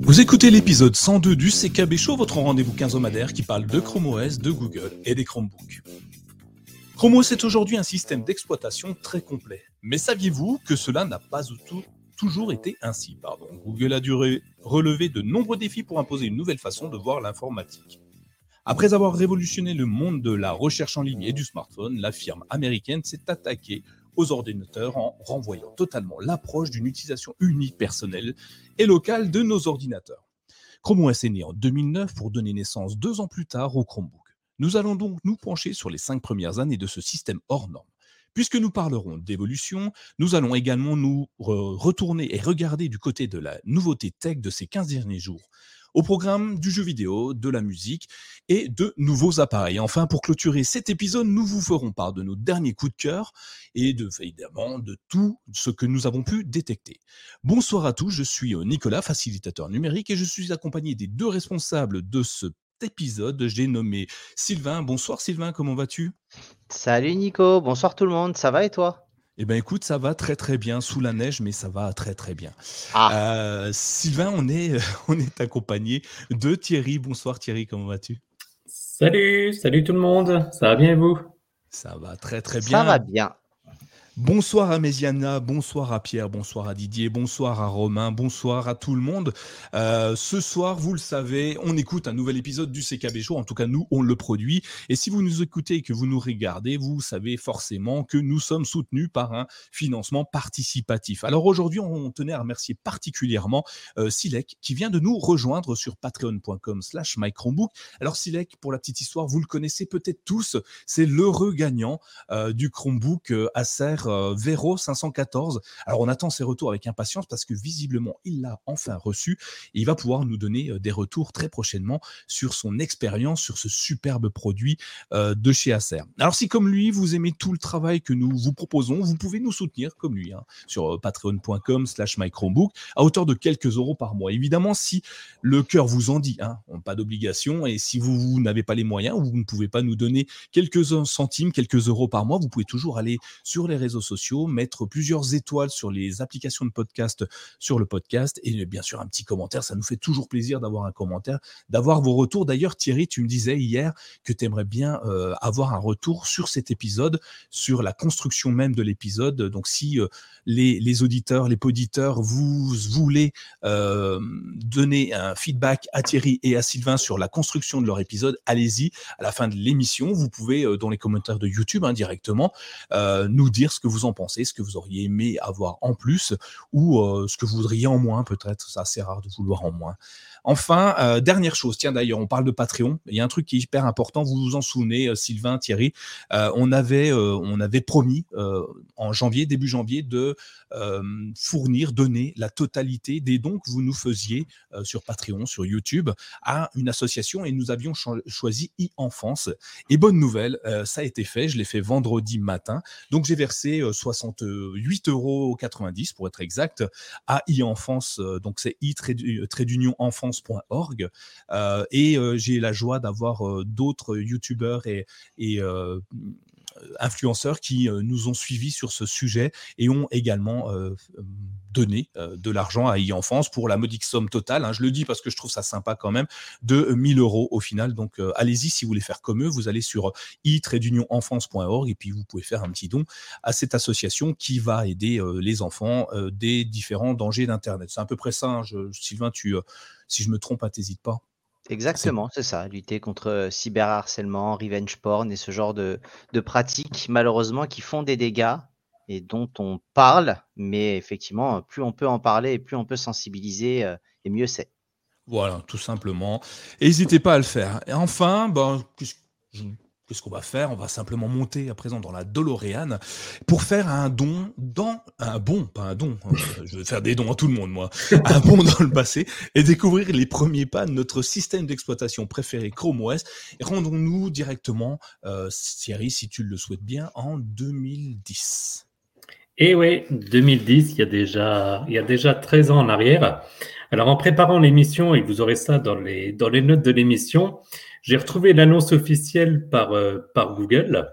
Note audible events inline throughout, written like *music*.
Vous écoutez l'épisode 102 du CKB Show, votre rendez-vous quinzomadaire qui parle de Chrome OS, de Google et des Chromebooks. Chrome OS est aujourd'hui un système d'exploitation très complet. Mais saviez-vous que cela n'a pas toujours été ainsi? Pardon. Google a dû relever de nombreux défis pour imposer une nouvelle façon de voir l'informatique. Après avoir révolutionné le monde de la recherche en ligne et du smartphone, la firme américaine s'est attaquée aux ordinateurs en renvoyant totalement l'approche d'une utilisation unipersonnelle et locale de nos ordinateurs. Chrome OS est né en 2009 pour donner naissance deux ans plus tard au Chromebook. Nous allons donc nous pencher sur les cinq premières années de ce système hors norme. Puisque nous parlerons d'évolution, nous allons également nous retourner et regarder du côté de la nouveauté tech de ces 15 derniers jours. Au programme du jeu vidéo, de la musique et de nouveaux appareils. Enfin, pour clôturer cet épisode, nous vous ferons part de nos derniers coups de cœur et de, évidemment de tout ce que nous avons pu détecter. Bonsoir à tous, je suis euh, Nicolas, facilitateur numérique, et je suis accompagné des deux responsables de ce épisode. J'ai nommé Sylvain. Bonsoir Sylvain, comment vas-tu? Salut Nico, bonsoir tout le monde, ça va et toi? Eh bien, écoute, ça va très très bien sous la neige, mais ça va très très bien. Ah. Euh, Sylvain, on est, *laughs* on est accompagné de Thierry. Bonsoir Thierry, comment vas-tu? Salut, salut tout le monde. Ça va bien et vous? Ça va très très bien. Ça va bien. Bonsoir à Méziana, bonsoir à Pierre, bonsoir à Didier, bonsoir à Romain, bonsoir à tout le monde. Euh, ce soir, vous le savez, on écoute un nouvel épisode du CKB Show. En tout cas, nous, on le produit. Et si vous nous écoutez et que vous nous regardez, vous savez forcément que nous sommes soutenus par un financement participatif. Alors aujourd'hui, on tenait à remercier particulièrement euh, Silek qui vient de nous rejoindre sur patreon.com slash mychromebook. Alors Silek, pour la petite histoire, vous le connaissez peut-être tous, c'est l'heureux gagnant euh, du Chromebook Acer euh, Vero 514. Alors on attend ses retours avec impatience parce que visiblement il l'a enfin reçu et il va pouvoir nous donner euh, des retours très prochainement sur son expérience sur ce superbe produit euh, de chez Acer. Alors si comme lui vous aimez tout le travail que nous vous proposons, vous pouvez nous soutenir comme lui hein, sur patreon.com slash à hauteur de quelques euros par mois. Évidemment si le cœur vous en dit, hein, pas d'obligation et si vous, vous n'avez pas les moyens ou vous ne pouvez pas nous donner quelques centimes, quelques euros par mois, vous pouvez toujours aller sur les réseaux sociaux, mettre plusieurs étoiles sur les applications de podcast sur le podcast et bien sûr un petit commentaire. Ça nous fait toujours plaisir d'avoir un commentaire, d'avoir vos retours. D'ailleurs, Thierry, tu me disais hier que tu aimerais bien euh, avoir un retour sur cet épisode, sur la construction même de l'épisode. Donc, si euh, les, les, auditeurs, les poditeurs, vous voulez euh, donner un feedback à Thierry et à Sylvain sur la construction de leur épisode, allez-y à la fin de l'émission. Vous pouvez, dans les commentaires de YouTube hein, nous dire ce que vous en pensez, ce que vous auriez aimé avoir en plus ou euh, ce que vous voudriez en moins peut-être. C'est assez rare de vouloir en moins. Enfin, euh, dernière chose, tiens d'ailleurs, on parle de Patreon. Il y a un truc qui est hyper important. Vous vous en souvenez, euh, Sylvain, Thierry, euh, on avait promis en janvier, début janvier, de fournir, donner la totalité des dons que vous nous faisiez sur Patreon, sur YouTube, à une association et nous avions choisi e-enfance. Et bonne nouvelle, ça a été fait. Je l'ai fait vendredi matin. Donc j'ai versé 68,90 euros pour être exact à e-enfance. donc c'est e-trait d'union enfance euh, et euh, j'ai la joie d'avoir euh, d'autres youtubeurs et, influenceurs qui nous ont suivis sur ce sujet et ont également donné de l'argent à e-enfance pour la modique somme totale, hein. je le dis parce que je trouve ça sympa quand même, de 1000 euros au final. Donc allez-y si vous voulez faire comme eux, vous allez sur e-enfance.org et puis vous pouvez faire un petit don à cette association qui va aider les enfants des différents dangers d'Internet. C'est à peu près ça, hein. Sylvain, tu si je me trompe, hein, t'hésites pas. Exactement, c'est ça, lutter contre cyberharcèlement, revenge porn et ce genre de, pratiques, malheureusement, qui font des dégâts et dont on parle, mais effectivement, plus on peut en parler et plus on peut sensibiliser, et mieux c'est. Voilà, tout simplement. N'hésitez pas à le faire. Et enfin, ben, Qu'est-ce qu'on va faire On va simplement monter à présent dans la DeLorean pour faire un don dans un bon, pas un don. Hein, *laughs* je vais faire des dons à tout le monde, moi. Un bon dans le passé et découvrir les premiers pas de notre système d'exploitation préféré Chrome OS. Et rendons-nous directement, euh, Thierry, si tu le souhaites bien, en 2010. Et eh oui, 2010, il y a déjà, il y a déjà 13 ans en arrière. Alors, en préparant l'émission, et vous aurez ça dans les, dans les notes de l'émission, j'ai retrouvé l'annonce officielle par, euh, par Google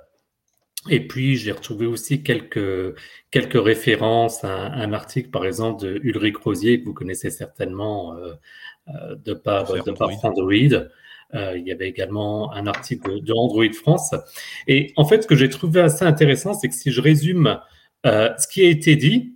Et puis, j'ai retrouvé aussi quelques, quelques références à, un article, par exemple, de Ulrich Rosier, que vous connaissez certainement euh, euh, de par, de par Android. Euh, il y avait également un article de, Android France. Et en fait, ce que j'ai trouvé assez intéressant, c'est que si je résume ce qui a été dit,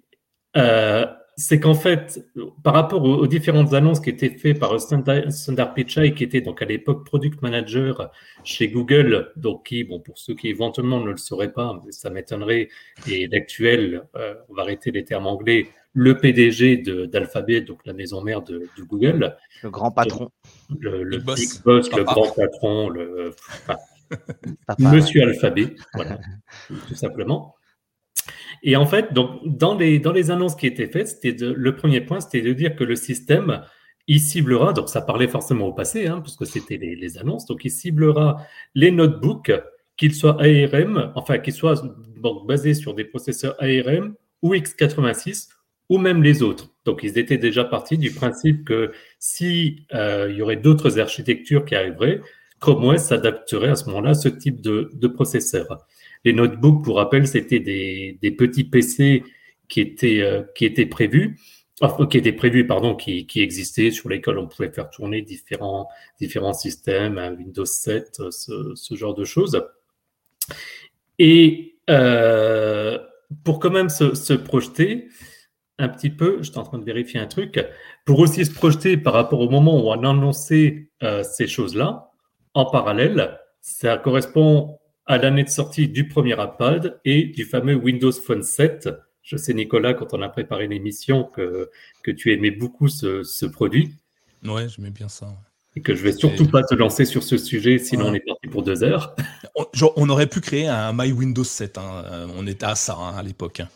c'est qu'en fait, par rapport aux, différentes annonces qui étaient faites par Sundar, Pichai, qui était donc à l'époque product manager chez Google, donc qui, bon, pour ceux qui éventuellement ne le sauraient pas, ça m'étonnerait, et l'actuel, euh, on va arrêter les termes anglais, le PDG d'Alphabet, donc la maison mère de, Google. Le grand patron. Le, big boss, le grand patron, le, Monsieur Alphabet, voilà, *laughs* tout simplement. Et en fait, donc, dans, les, dans les annonces qui étaient faites, c'était le premier point, c'était de dire que le système, il ciblera, donc ça parlait forcément au passé, hein, puisque c'était les, annonces, donc il ciblera les notebooks, qu'ils soient ARM, enfin qu'ils soient basés sur des processeurs ARM ou x86 ou même les autres. Donc ils étaient déjà partis du principe que si euh, il y aurait d'autres architectures qui arriveraient, Chrome OS s'adapterait à ce moment-là ce type de, de processeur. Les notebooks, pour rappel, c'était des, petits PC qui étaient, euh, qui étaient prévus, qui étaient prévus, pardon, qui, existaient, sur lesquels on pouvait faire tourner différents, différents systèmes, Windows 7, ce, genre de choses. Et euh, pour quand même se, projeter un petit peu, je suis en train de vérifier un truc, pour aussi se projeter par rapport au moment où on a annoncé euh, ces choses-là, en parallèle, ça correspond à l'année de sortie du premier iPad et du fameux Windows Phone 7. Je sais, Nicolas, quand on a préparé l'émission, que, que tu aimais beaucoup ce, ce produit. Ouais, j'aimais bien ça. Et que je vais surtout pas te lancer sur ce sujet, sinon on est parti pour deux heures. On, on aurait pu créer un My Windows 7. Hein. Euh, on était à ça hein, à l'époque. Hein.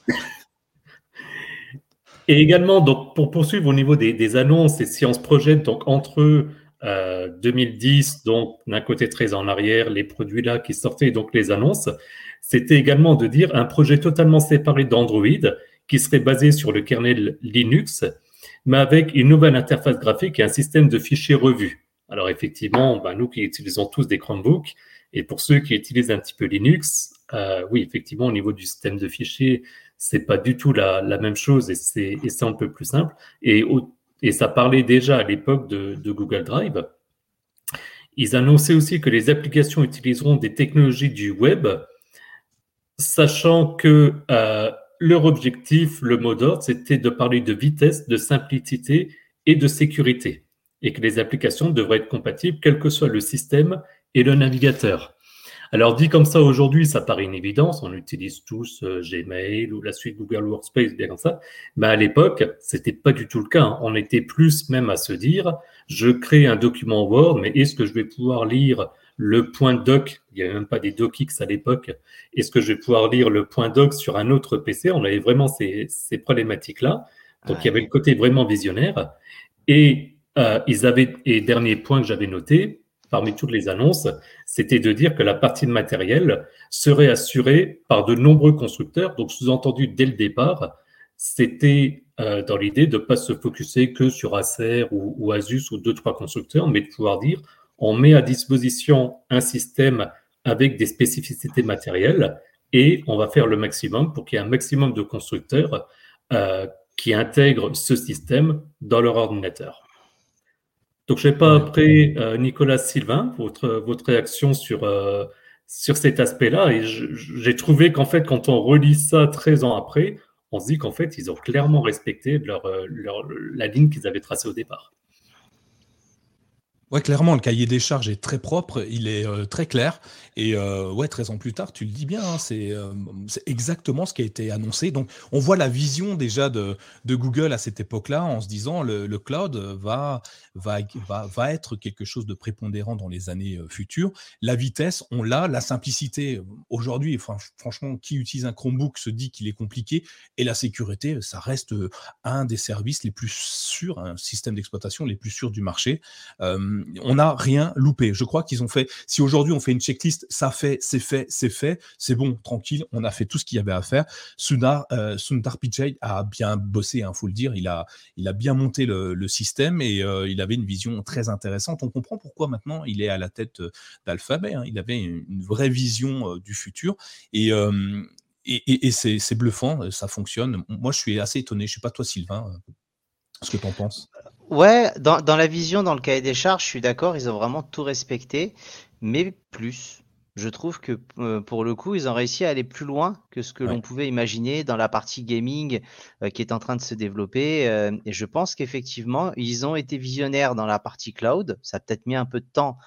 Et également, donc, pour poursuivre au niveau des, des annonces, et si on se projette donc, entre eux 2010, euh, donc d'un côté très en arrière, les produits là qui sortaient, donc les annonces, c'était également de dire un projet totalement séparé d'Android qui serait basé sur le kernel Linux, mais avec une nouvelle interface graphique et un système de fichiers revus. Alors effectivement, ben, nous qui utilisons tous des Chromebooks, et pour ceux qui utilisent un petit peu Linux, euh, oui, effectivement, au niveau du système de fichiers, c'est pas du tout la, même chose et c'est un peu plus simple. Et au, et ça parlait déjà à l'époque de, Google Drive. Ils annonçaient aussi que les applications utiliseront des technologies du web, sachant que euh, leur objectif, le mot d'ordre, c'était de parler de vitesse, de simplicité et de sécurité, et que les applications devraient être compatibles quel que soit le système et le navigateur. Alors dit comme ça aujourd'hui, ça paraît une évidence, on utilise tous euh, Gmail ou la suite Google Workspace, bien comme ça. Mais à l'époque, c'était pas du tout le cas. Hein. On était plus même à se dire, je crée un document Word, mais est-ce que je vais pouvoir lire le point doc? Il n'y avait même pas des docx à l'époque. Est-ce que je vais pouvoir lire le point doc sur un autre PC On avait vraiment ces, ces problématiques-là. Donc il y avait le côté vraiment visionnaire. Et euh, ils avaient, et dernier point que j'avais noté, parmi toutes les annonces, c'était de dire que la partie de matériel serait assurée par de nombreux constructeurs. Donc, sous-entendu, dès le départ, c'était euh, dans l'idée de ne pas se focuser que sur Acer ou, Asus ou deux, trois constructeurs, mais de pouvoir dire on met à disposition un système avec des spécificités matérielles et on va faire le maximum pour qu'il y ait un maximum de constructeurs euh, qui intègrent ce système dans leur ordinateur. Donc, je ne sais pas après, euh, Nicolas Sylvain, votre, votre réaction sur, euh, sur cet aspect-là. Et j'ai trouvé qu'en fait, quand on relit ça 13 ans après, on se dit qu'en fait, ils ont clairement respecté leur, euh, leur, la ligne qu'ils avaient tracée au départ. Ouais, clairement, le cahier des charges est très propre, il est euh, très clair. Et euh, ouais, 13 ans plus tard, tu le dis bien, hein, euh, c'est exactement ce qui a été annoncé. Donc, on voit la vision déjà de, Google à cette époque-là en se disant le, le cloud va, être quelque chose de prépondérant dans les années futures. La vitesse, on l'a, la simplicité. Aujourd'hui, franchement, qui utilise un Chromebook se dit qu'il est compliqué. Et la sécurité, ça reste un des services les plus sûrs, un système d'exploitation les plus sûrs du marché. On n'a rien loupé. Je crois qu'ils ont fait. Si aujourd'hui on fait une checklist, ça fait, c'est fait, c'est fait, c'est bon, tranquille, on a fait tout ce qu'il y avait à faire. Sundar, euh, Sundar Pichai a bien bossé, il hein, faut le dire. Il a, il a bien monté le, système et euh, il avait une vision très intéressante. On comprend pourquoi maintenant il est à la tête d'Alphabet. Hein. Il avait une vraie vision du futur et et, et, c'est bluffant, ça fonctionne. Moi, je suis assez étonné. Je ne sais pas toi, Sylvain, ce que tu en penses. Ouais, dans, dans, la vision, dans le cahier des charges, je suis d'accord, ils ont vraiment tout respecté, mais plus. Je trouve que euh, pour le coup, ils ont réussi à aller plus loin que ce que l'on pouvait imaginer dans la partie gaming euh, qui est en train de se développer. Euh, et je pense qu'effectivement, ils ont été visionnaires dans la partie cloud. Ça a peut-être mis un peu de temps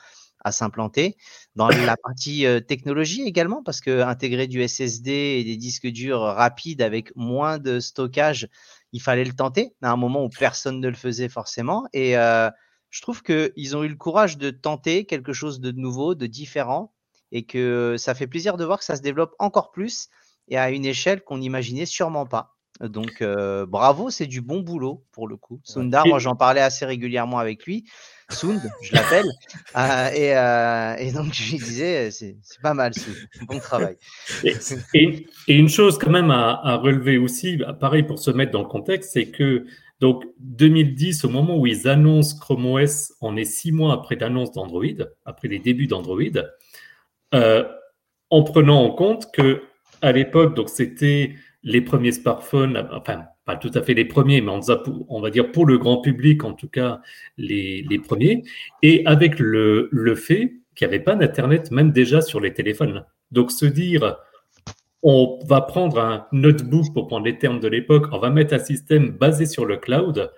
à s'implanter. Dans la *coughs* partie technologie également, parce que intégrer du SSD et des disques durs rapides avec moins de stockage, il fallait le tenter à un moment où personne ne le faisait forcément. Et je trouve qu'ils ont eu le courage de tenter quelque chose de nouveau, de différent, et que ça fait plaisir de voir que ça se développe encore plus et à une échelle qu'on n'imaginait sûrement pas. Donc bravo, c'est du bon boulot pour le coup. Sundar, moi j'en parlais assez régulièrement avec lui. Sound, je l'appelle. *laughs* Euh, et, donc je lui disais, c'est pas mal, c'est bon travail. Et, une chose quand même à, relever aussi, bah, pareil pour se mettre dans le contexte, c'est que donc 2010, au moment où ils annoncent Chrome OS, on est six mois après l'annonce d'Android, après les débuts d'Android, euh, en prenant en compte que à l'époque, donc c'était les premiers smartphones, enfin pas tout à fait les premiers, mais on, va dire pour le grand public, en tout cas les, premiers, et avec le, le fait qu'il n'y avait pas d'Internet même déjà sur les téléphones. Donc se dire, on va prendre un notebook pour prendre les termes de l'époque, on va mettre un système basé sur le cloud,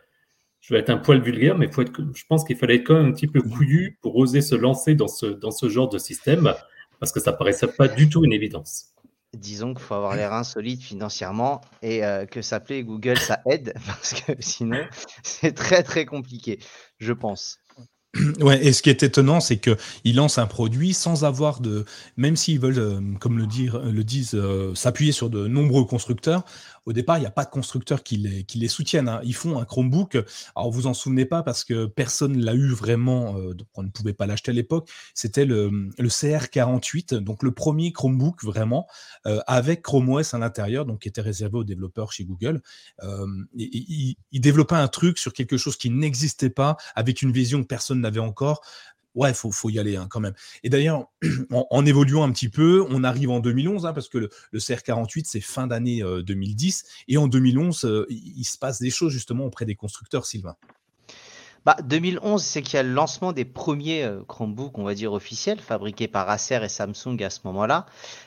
je vais être un poil vulgaire, mais faut être, je pense qu'il fallait être quand même un petit peu couillu pour oser se lancer dans ce, dans ce genre de système, parce que ça paraissait pas du tout une évidence disons qu'il faut avoir les reins solides financièrement et euh, que s'appeler Google, ça aide *laughs* parce que sinon, c'est très très compliqué, je pense. Ouais, et ce qui est étonnant, c'est qu'ils lancent un produit sans avoir de, même s'ils veulent, euh, comme le, dire, le disent, euh, s'appuyer sur de nombreux constructeurs, au départ, il n'y a pas de constructeurs qui les, soutiennent. Hein. Ils font un Chromebook. Alors, vous en souvenez pas parce que personne l'a eu vraiment, euh, on ne pouvait pas l'acheter à l'époque. C'était le, le, CR48, donc le premier Chromebook vraiment, avec Chrome OS à l'intérieur, donc qui était réservé aux développeurs chez Google. ils développaient un truc sur quelque chose qui n'existait pas, avec une vision que personne avait encore. Ouais, faut, faut y aller hein, quand même. Et d'ailleurs, *clears throat* en, évoluant un petit peu, on arrive en 2011, hein, parce que le, CR48, c'est fin d'année 2010. Euh, et en 2011, euh, il, se passe des choses justement auprès des constructeurs, Sylvain. Bah, 2011, c'est qu'il y a le lancement des premiers euh, Chromebooks, on va dire officiels, fabriqués par Acer et Samsung à ce moment-là.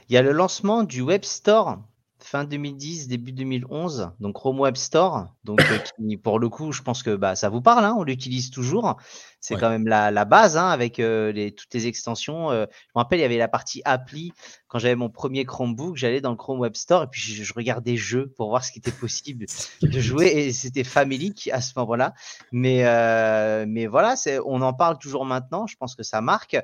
Il y a le lancement du Web Store fin 2010, début 2011, donc Chrome Web Store, donc euh, qui, pour le coup, je pense que bah, ça vous parle, hein, on l'utilise toujours. C'est quand même la, la base hein, avec euh, les, toutes les extensions. Euh, je me rappelle, il y avait la partie appli. Quand j'avais mon premier Chromebook, j'allais dans le Chrome Web Store et puis je, je, regardais jeux pour voir ce qui était possible de jouer et c'était famélique à ce moment-là. Mais, mais voilà, on en parle toujours maintenant. Je pense que ça marque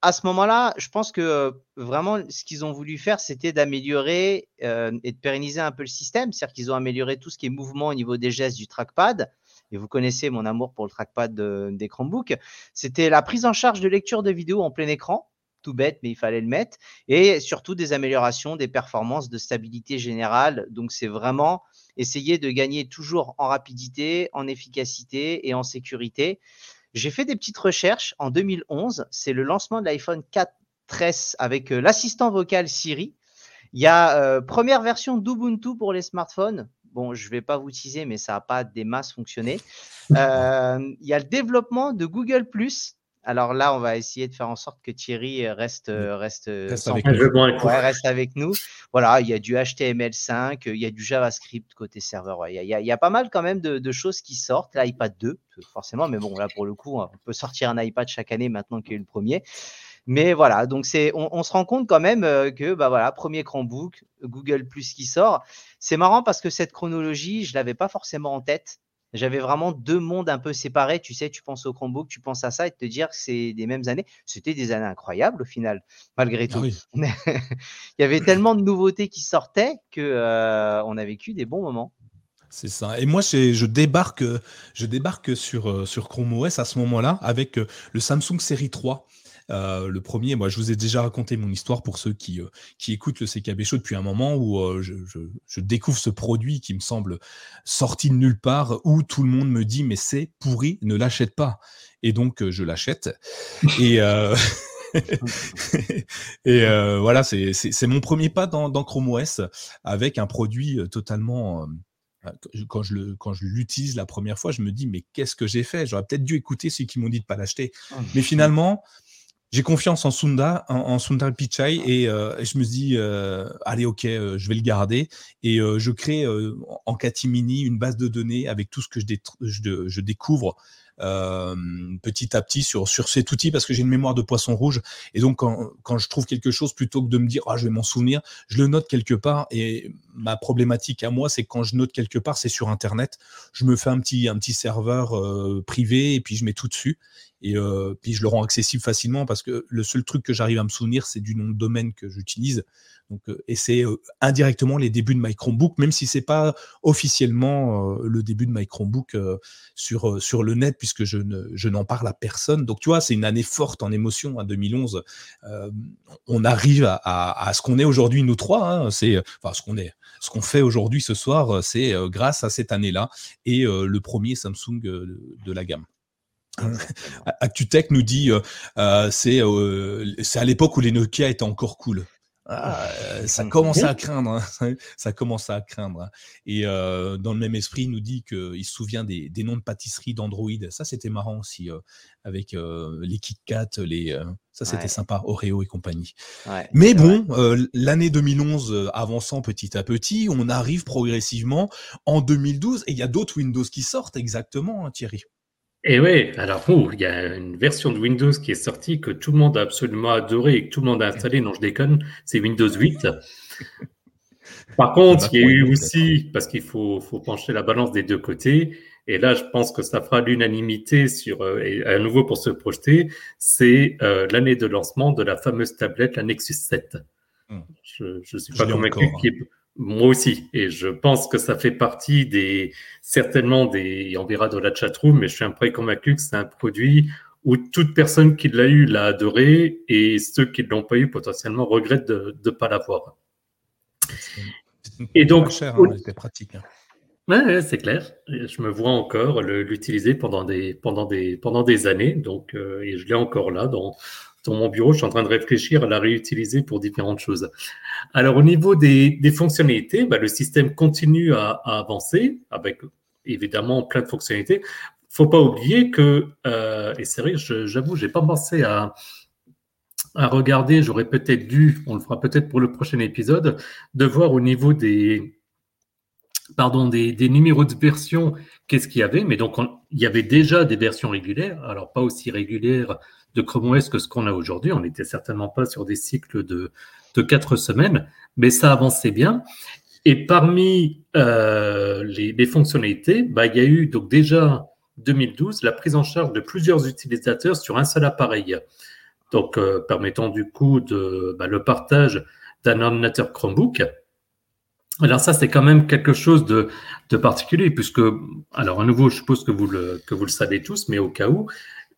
à ce moment-là, je pense que vraiment, ce qu'ils ont voulu faire, c'était d'améliorer et de pérenniser un peu le système. C'est-à-dire qu'ils ont amélioré tout ce qui est mouvement au niveau des gestes du trackpad. Et vous connaissez mon amour pour le trackpad des Chromebooks. C'était la prise en charge de lecture de vidéo en plein écran. Tout bête, mais il fallait le mettre. Et surtout des améliorations des performances de stabilité générale. Donc, c'est vraiment essayer de gagner toujours en rapidité, en efficacité et en sécurité. J'ai fait des petites recherches en 2011. C'est le lancement de l'iPhone 4S avec euh, l'assistant vocal Siri. Il y a euh, première version d'Ubuntu pour les smartphones. Bon, je ne vais pas vous teaser, mais ça n'a pas des masses fonctionné. Euh, il y a le développement de Google alors là, on va essayer de faire en sorte que Thierry reste, reste, avec, nous. reste avec nous. Voilà, il y a du HTML5, il y a du JavaScript côté serveur. il, y a, pas mal quand même de, choses qui sortent. L'iPad 2, forcément, mais bon, là pour le coup, on peut sortir un iPad chaque année maintenant qu'il y a eu le premier. Mais voilà, donc c'est, on, se rend compte quand même euh, que bah voilà, premier Chromebook, Google Plus qui sort. C'est marrant parce que cette chronologie, je l'avais pas forcément en tête. J'avais vraiment deux mondes un peu séparés. Tu sais, tu penses au Chromebook, tu penses à ça et te dire que c'est des mêmes années. C'était des années incroyables au final, malgré ah tout. *laughs* Il y avait tellement de nouveautés qui sortaient que euh, on a vécu des bons moments. C'est ça. Et moi, je débarque, je débarque sur, sur Chrome OS à ce moment-là avec le Samsung Série 3. Euh, le premier, moi, je vous ai déjà raconté mon histoire pour ceux qui, euh, qui écoutent le CKB Show depuis un moment où euh, je, je, découvre ce produit qui me semble sorti de nulle part, où tout le monde me dit mais c'est pourri, ne l'achète pas. Et donc je l'achète. *laughs* Et *laughs* et voilà, c'est mon premier pas dans, dans, Chrome OS avec un produit totalement. quand je quand je l'utilise la première fois, je me dis mais qu'est-ce que j'ai fait? J'aurais peut-être dû écouter ceux qui m'ont dit de pas l'acheter. Ah, mais finalement, j'ai confiance en Sunda, en, Sundar Pichai, et, euh, je me dis, euh, allez, ok, euh, je vais le garder. Et je crée en catimini une base de données avec tout ce que je, je découvre euh, petit à petit sur, sur cet outil parce que j'ai une mémoire de poisson rouge. Et donc, quand, quand je trouve quelque chose, plutôt que de me dire, ah, je vais m'en souvenir, je le note quelque part. Et ma problématique à moi, c'est quand je note quelque part, c'est sur Internet. Je me fais un petit, un petit serveur euh, privé et puis je mets tout dessus. Et euh, puis je le rends accessible facilement parce que le seul truc que j'arrive à me souvenir, c'est du nom de domaine que j'utilise. Donc, euh, et c'est euh, indirectement les débuts de My Chromebook, même si c'est pas officiellement le début de My Chromebook sur, sur le net, puisque je, ne, je n'en parle à personne. Donc, tu vois, c'est une année forte en émotion, en 2011. on arrive à, à, ce qu'on est aujourd'hui, nous trois. Hein, c'est, enfin, ce qu'on est, ce qu'on fait aujourd'hui ce soir, c'est grâce à cette année-là et le premier Samsung de, la gamme. *laughs* ActuTech nous dit euh, c'est c'est à l'époque où les Nokia étaient encore cool. Ah, euh, ça commence à craindre, hein. *laughs* ça commence à craindre. Hein. Et euh, dans le même esprit, il nous dit qu'il se souvient des, noms de pâtisseries d'Android. Ça, c'était marrant aussi, euh, avec les KitKat, les, ça c'était sympa, Oreo et compagnie. Mais bon, l'année 2011 avançant petit à petit, on arrive progressivement en 2012 et il y a d'autres Windows qui sortent exactement, hein, Thierry. Et oui, alors il y a une version de Windows qui est sortie que tout le monde a absolument adoré et que tout le monde a installé, non je déconne, c'est Windows 8. Par contre, il y a eu aussi, parce qu'il faut, faut pencher la balance des deux côtés, et là je pense que ça fera l'unanimité sur, euh, et à nouveau pour se projeter, c'est euh, l'année de lancement de la fameuse tablette, la Nexus 7. Hum. Je ne suis pas convaincu qu'il y ait moi aussi, et je pense que ça fait partie des certainement des. On verra dans la chatroom, mais je suis un peu convaincu que c'est un produit où toute personne qui l'a eu l'a adoré, et ceux qui ne l'ont pas eu potentiellement regrettent de ne pas l'avoir. Et donc, cher, hein, pratique. Hein. Ouais, c'est clair. Je me vois encore l'utiliser pendant des pendant des pendant des années, donc euh, et je l'ai encore là dans dans mon bureau, je suis en train de réfléchir à la réutiliser pour différentes choses. Alors, au niveau des, fonctionnalités, bah, le système continue à, avancer avec évidemment plein de fonctionnalités. Faut pas oublier que, euh, et c'est vrai, j'avoue, j'ai pas pensé à, à regarder, j'aurais peut-être dû, on le fera peut-être pour le prochain épisode, de voir au niveau des, pardon, des, numéros de version, qu'est-ce qu'il y avait. Mais donc, il y avait déjà des versions régulières, alors pas aussi régulières de Chrome OS que ce qu'on a aujourd'hui. On n'était certainement pas sur des cycles de, de quatre semaines, mais ça avançait bien. Et parmi euh, les, fonctionnalités, bah, il y a eu donc déjà 2012 la prise en charge de plusieurs utilisateurs sur un seul appareil. Donc, euh, permettant du coup de, bah, le partage d'un ordinateur Chromebook. Alors ça, c'est quand même quelque chose de, de, particulier, puisque, alors à nouveau, je suppose que vous, le, que vous le savez tous, mais au cas où,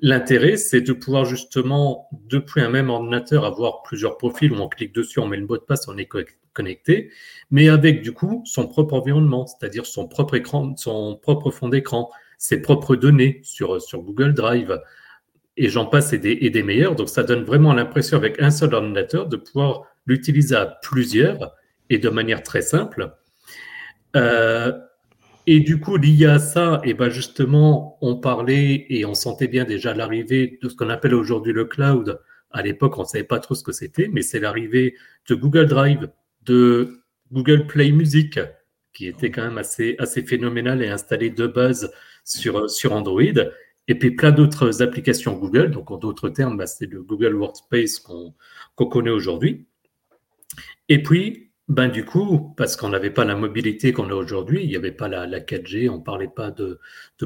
L'intérêt, c'est de pouvoir justement, depuis un même ordinateur, avoir plusieurs profils où on clique dessus, on met le mot de passe, on est connecté, mais avec du coup son propre environnement, c'est-à-dire son propre écran, son propre fond d'écran, ses propres données sur, Google Drive, et j'en passe et des, et des meilleurs. Donc ça donne vraiment l'impression avec un seul ordinateur de pouvoir l'utiliser à plusieurs et de manière très simple. Euh, et du coup, lié à ça, et ben justement, on parlait et on sentait bien déjà l'arrivée de ce qu'on appelle aujourd'hui le cloud. À l'époque, on ne savait pas trop ce que c'était, mais c'est l'arrivée de Google Drive, de Google Play Music, qui était quand même assez, assez phénoménal et installé de base sur, sur Android. Et puis plein d'autres applications Google. Donc, en d'autres termes, bah, c'est le Google Workspace qu'on connaît aujourd'hui. Et puis, ben, du coup, parce qu'on n'avait pas la mobilité qu'on a aujourd'hui, il n'y avait pas la, 4G, on ne parlait pas de,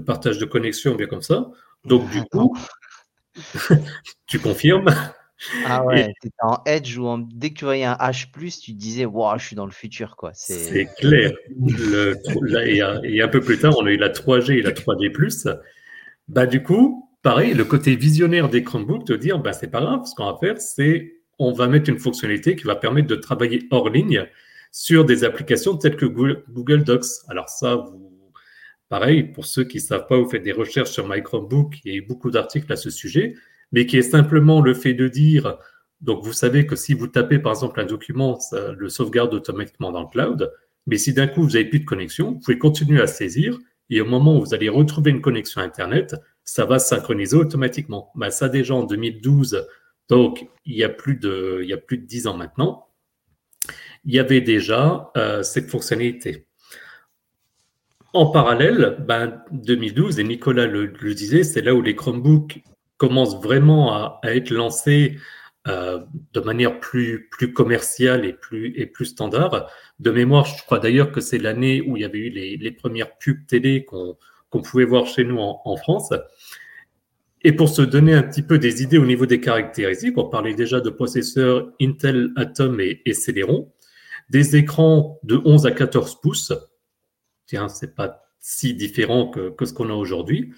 partage de connexion, bien comme ça. Donc, du coup, *laughs* tu confirmes Ah ouais, t'étais en Edge ou en... dès que tu voyais un H+, tu disais, waouh, je suis dans le futur, quoi. C'est clair. et, un peu plus tard, on a eu la 3G et la 3D+. Bah, du coup, pareil, le côté visionnaire des Chromebooks, te dire, bah, c'est pas grave, ce qu'on va faire, c'est on va mettre une fonctionnalité qui va permettre de travailler hors ligne sur des applications telles que Google Docs. Alors ça, vous, pareil, pour ceux qui ne savent pas, vous faites des recherches sur My Chromebook, il beaucoup d'articles à ce sujet mais qui est simplement le fait de dire, donc vous savez que si vous tapez par exemple un document, ça le sauvegarde automatiquement dans le cloud, mais si d'un coup vous n'avez plus de connexion, vous pouvez continuer à saisir, et au moment où vous allez retrouver une connexion Internet, ça va synchroniser automatiquement. Ben, ça déjà en 2012, donc il y a plus de, il y a plus de 10 ans maintenant, il y avait déjà euh, cette fonctionnalité. En parallèle, ben, 2012, et Nicolas le, disait, c'est là où les Chromebooks commence vraiment à, être lancé euh, de manière plus, plus commerciale et plus, et plus standard. De mémoire, je crois d'ailleurs que c'est l'année où il y avait eu les, les premières pubs télé qu'on pouvait voir chez nous en, France. Et pour se donner un petit peu des idées au niveau des caractéristiques, on parlait déjà de processeurs Intel Atom et, et Celeron, des écrans de 11 à 14 pouces. Tiens, c'est pas si différent que, que ce qu'on a aujourd'hui.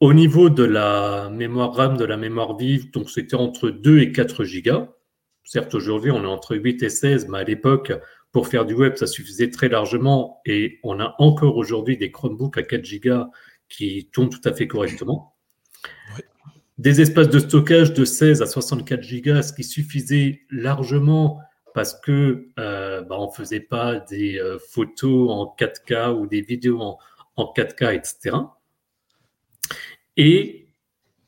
Au niveau de la mémoire RAM, de la mémoire vive, donc c'était entre 2 et 4 gigas. Certes, aujourd'hui, on est entre 8 et 16, mais à l'époque, pour faire du web, ça suffisait très largement. Et on a encore aujourd'hui des Chromebooks à 4 gigas qui tournent tout à fait correctement. Des espaces de stockage de 16 à 64 gigas, ce qui suffisait largement parce que euh, bah, on faisait pas des euh, photos en 4K ou des vidéos en, en 4K, etc. Et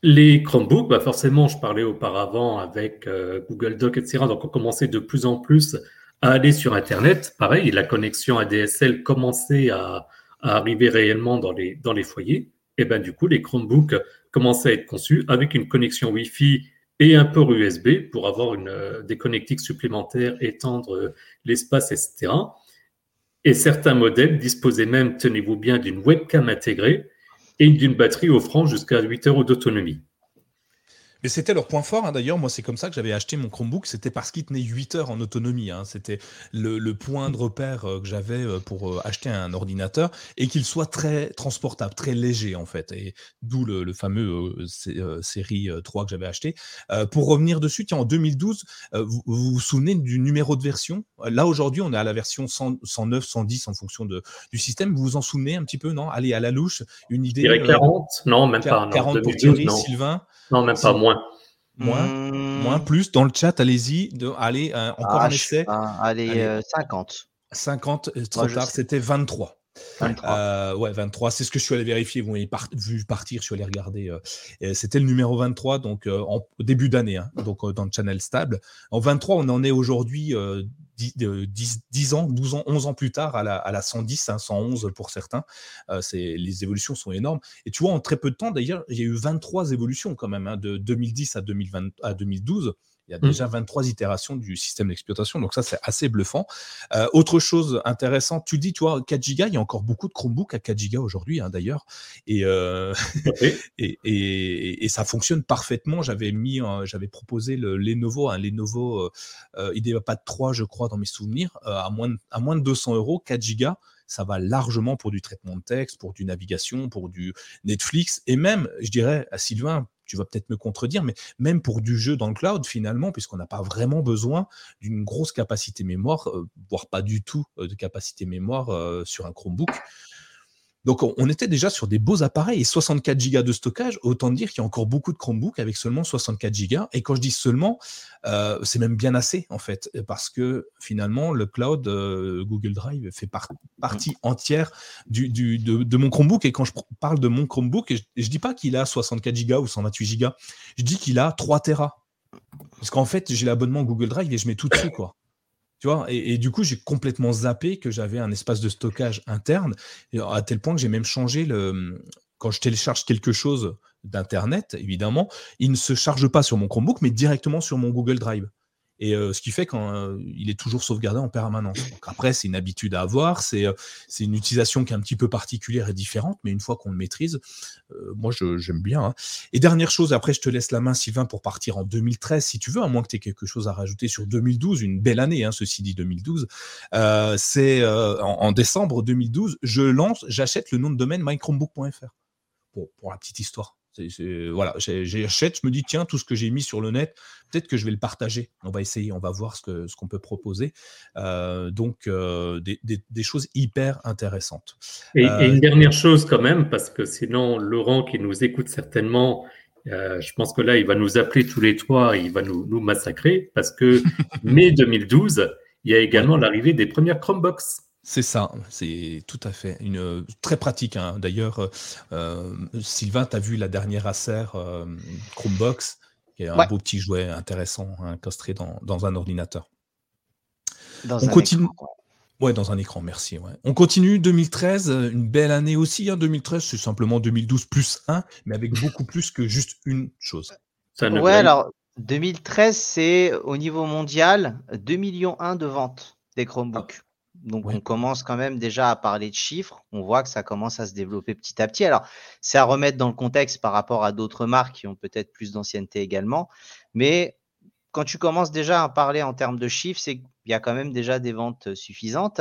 les Chromebooks, bah forcément, je parlais auparavant avec euh, Google Doc, etc. Donc, on commençait de plus en plus à aller sur Internet. Pareil, la connexion ADSL commençait à, arriver réellement dans les, dans les foyers. Et ben du coup, les Chromebooks commençaient à être conçus avec une connexion Wi-Fi et un port USB pour avoir une, euh, des connectiques supplémentaires, étendre euh, l'espace, etc. Et certains modèles disposaient même, tenez-vous bien, d'une webcam intégrée et d'une batterie offrant jusqu'à 8 heures d'autonomie. Mais c'était leur point fort, hein. d'ailleurs. Moi, c'est comme ça que j'avais acheté mon Chromebook. C'était parce qu'il tenait 8 heures en autonomie. Hein. C'était le, point de repère euh, que j'avais euh, pour euh, acheter un ordinateur et qu'il soit très transportable, très léger, en fait. Et d'où le, fameux série 3 que j'avais acheté. pour revenir dessus, tiens, en 2012, vous, vous, souvenez du numéro de version? Là, aujourd'hui, on est à la version 109, 110 en fonction de, du système. Vous vous en souvenez un petit peu, non? Allez, à la louche, une idée. 40 Non, même pas. 40 pour Thierry, Sylvain Non, même pas, moins. Moins, moins, hmm. plus. Dans le chat, allez-y. Allez, euh, encore ah, un essai. allez, 50. 50, euh, trop tard, c'était 23. 23. Euh, ouais, 23, c'est ce que je suis allé vérifier. Vous m'avez vu partir, je suis allé regarder. C'était le numéro 23, donc en début d'année, hein, donc dans le channel stable. En 23, on en est aujourd'hui 10, 10, ans, 12 ans, 11 ans plus tard à la, à la 110, 111 hein, pour certains. Euh, les évolutions sont énormes. Et tu vois, en très peu de temps, d'ailleurs, il y a eu 23 évolutions quand même, hein, de 2010 à, 2020, à 2012. Il y a mmh. déjà 23 itérations du système d'exploitation, donc ça c'est assez bluffant. Euh, autre chose intéressante, tu dis, tu vois, 4 Go, il y a encore beaucoup de Chromebooks à 4 Go aujourd'hui hein, d'ailleurs, euh, *laughs* et, et, et, ça fonctionne parfaitement. J'avais mis, j'avais proposé le Lenovo, un Lenovo euh, euh IdeaPad 3, je crois, dans mes souvenirs, à, moins de, à moins de 200 euros, 4 Go ça va largement pour du traitement de texte, pour du navigation, pour du Netflix, et même, je dirais à Sylvain, tu vas peut-être me contredire, mais même pour du jeu dans le cloud, finalement, puisqu'on n'a pas vraiment besoin d'une grosse capacité mémoire, euh, voire pas du tout euh, de capacité mémoire euh, sur un Chromebook. Donc on était déjà sur des beaux appareils et 64 Go de stockage, autant dire qu'il y a encore beaucoup de Chromebooks avec seulement 64 Go. Et quand je dis seulement, euh, c'est même bien assez en fait, parce que finalement le cloud euh, Google Drive fait partie entière de, mon Chromebook. Et quand je parle de mon Chromebook, je, ne dis pas qu'il a 64 Go ou 128 Go, je dis qu'il a 3 Tera. Parce qu'en fait, j'ai l'abonnement Google Drive et je mets tout dessus quoi. Tu vois, et, du coup, j'ai complètement zappé que j'avais un espace de stockage interne, à tel point que j'ai même changé le. Quand je télécharge quelque chose d'Internet, évidemment, il ne se charge pas sur mon Chromebook, mais directement sur mon Google Drive. Et euh, ce qui fait qu'il euh, est toujours sauvegardé en permanence. Donc après, c'est une habitude à avoir, c'est euh, une utilisation qui est un petit peu particulière et différente, mais une fois qu'on le maîtrise, moi, j'aime bien. Hein. Et dernière chose, après, je te laisse la main, Sylvain, pour partir en 2013, si tu veux, à moins que tu aies quelque chose à rajouter sur 2012, une belle année, hein, ceci dit 2012. c'est en, décembre 2012, je lance, j'achète le nom de domaine mychromebook.fr. Pour, pour la petite histoire voilà, j'achète, je me dis, tiens, tout ce que j'ai mis sur le net, peut-être que je vais le partager. On va essayer, on va voir ce qu'on ce qu'on peut proposer. Euh, donc, euh, des, des, choses hyper intéressantes. Et, et, une euh, dernière chose quand même, parce que sinon, Laurent, qui nous écoute certainement, je pense que là, il va nous appeler tous les trois, il va nous, nous massacrer, parce que *laughs* mai 2012, il y a également l'arrivée des premières Chromebox. C'est ça, c'est tout à fait une euh, très pratique. Hein. D'ailleurs, euh, euh, Sylvain, tu as vu la dernière Acer Chromebox, qui est un beau petit jouet intéressant incastré hein, dans, dans, un ordinateur. Dans On un continue. Écran, ouais. dans un écran, merci. On continue 2013, une belle année aussi. 2013, hein. c'est simplement 2012 plus 1, mais avec beaucoup plus que juste une chose. Ouais, alors 2013, c'est au niveau mondial 2 millions 1 de ventes des Chromebooks. Donc on commence quand même déjà à parler de chiffres. On voit que ça commence à se développer petit à petit. Alors c'est à remettre dans le contexte par rapport à d'autres marques qui ont peut-être plus d'ancienneté également. Mais quand tu commences déjà à parler en termes de chiffres, c'est qu'il y a quand même déjà des ventes suffisantes.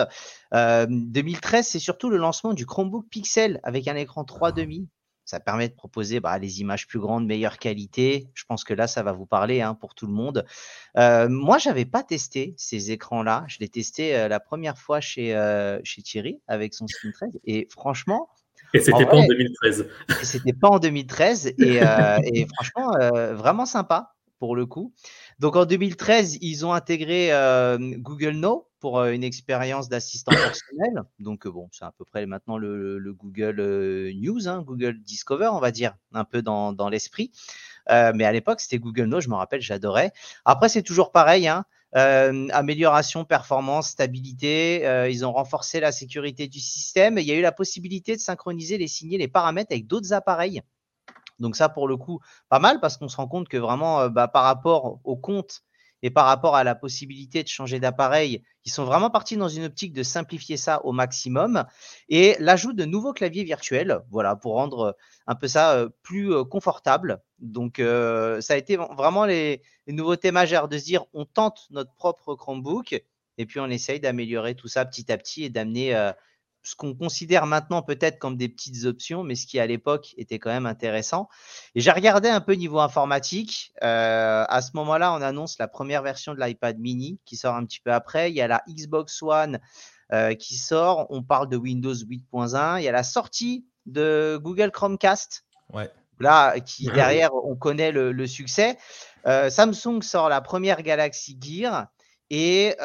2013, c'est surtout le lancement du Chromebook Pixel avec un écran 3,5 ça permet de proposer bah, les images plus grandes, meilleure qualité. Je pense que là, ça va vous parler hein, pour tout le monde. Euh, moi, je n'avais pas testé ces écrans-là. Je l'ai testé euh, la première fois chez, euh, chez Thierry avec son Spin 13. Et franchement. Et c'était pas en 2013. C'était pas en 2013. Et, *laughs* et franchement, vraiment sympa pour le coup. Donc en 2013, ils ont intégré Google Now pour une expérience d'assistant personnel. Donc bon, c'est à peu près maintenant le, Google News, hein, Google Discover, on va dire, un peu dans, l'esprit. mais à l'époque, c'était Google Now, je me rappelle, j'adorais. Après, c'est toujours pareil. Hein, amélioration, performance, stabilité. ils ont renforcé la sécurité du système. Il y a eu la possibilité de synchroniser les signets, les paramètres avec d'autres appareils. Donc ça, pour le coup, pas mal parce qu'on se rend compte que vraiment, bah, par rapport au compte et par rapport à la possibilité de changer d'appareil, ils sont vraiment partis dans une optique de simplifier ça au maximum et l'ajout de nouveaux claviers virtuels, voilà, pour rendre un peu ça plus confortable. Donc ça a été vraiment les, les, nouveautés majeures de se dire on tente notre propre Chromebook et puis on essaye d'améliorer tout ça petit à petit et d'amener ce qu'on considère maintenant peut-être comme des petites options, mais ce qui à l'époque était quand même intéressant. Et j'ai regardé un peu niveau informatique. Euh, à ce moment-là, on annonce la première version de l'iPad mini qui sort un petit peu après. Il y a la Xbox One euh, qui sort. On parle de Windows 8.1. Il y a la sortie de Google Chromecast. Ouais. Là, qui derrière, on connaît le, succès. Euh, Samsung sort la première Galaxy Gear et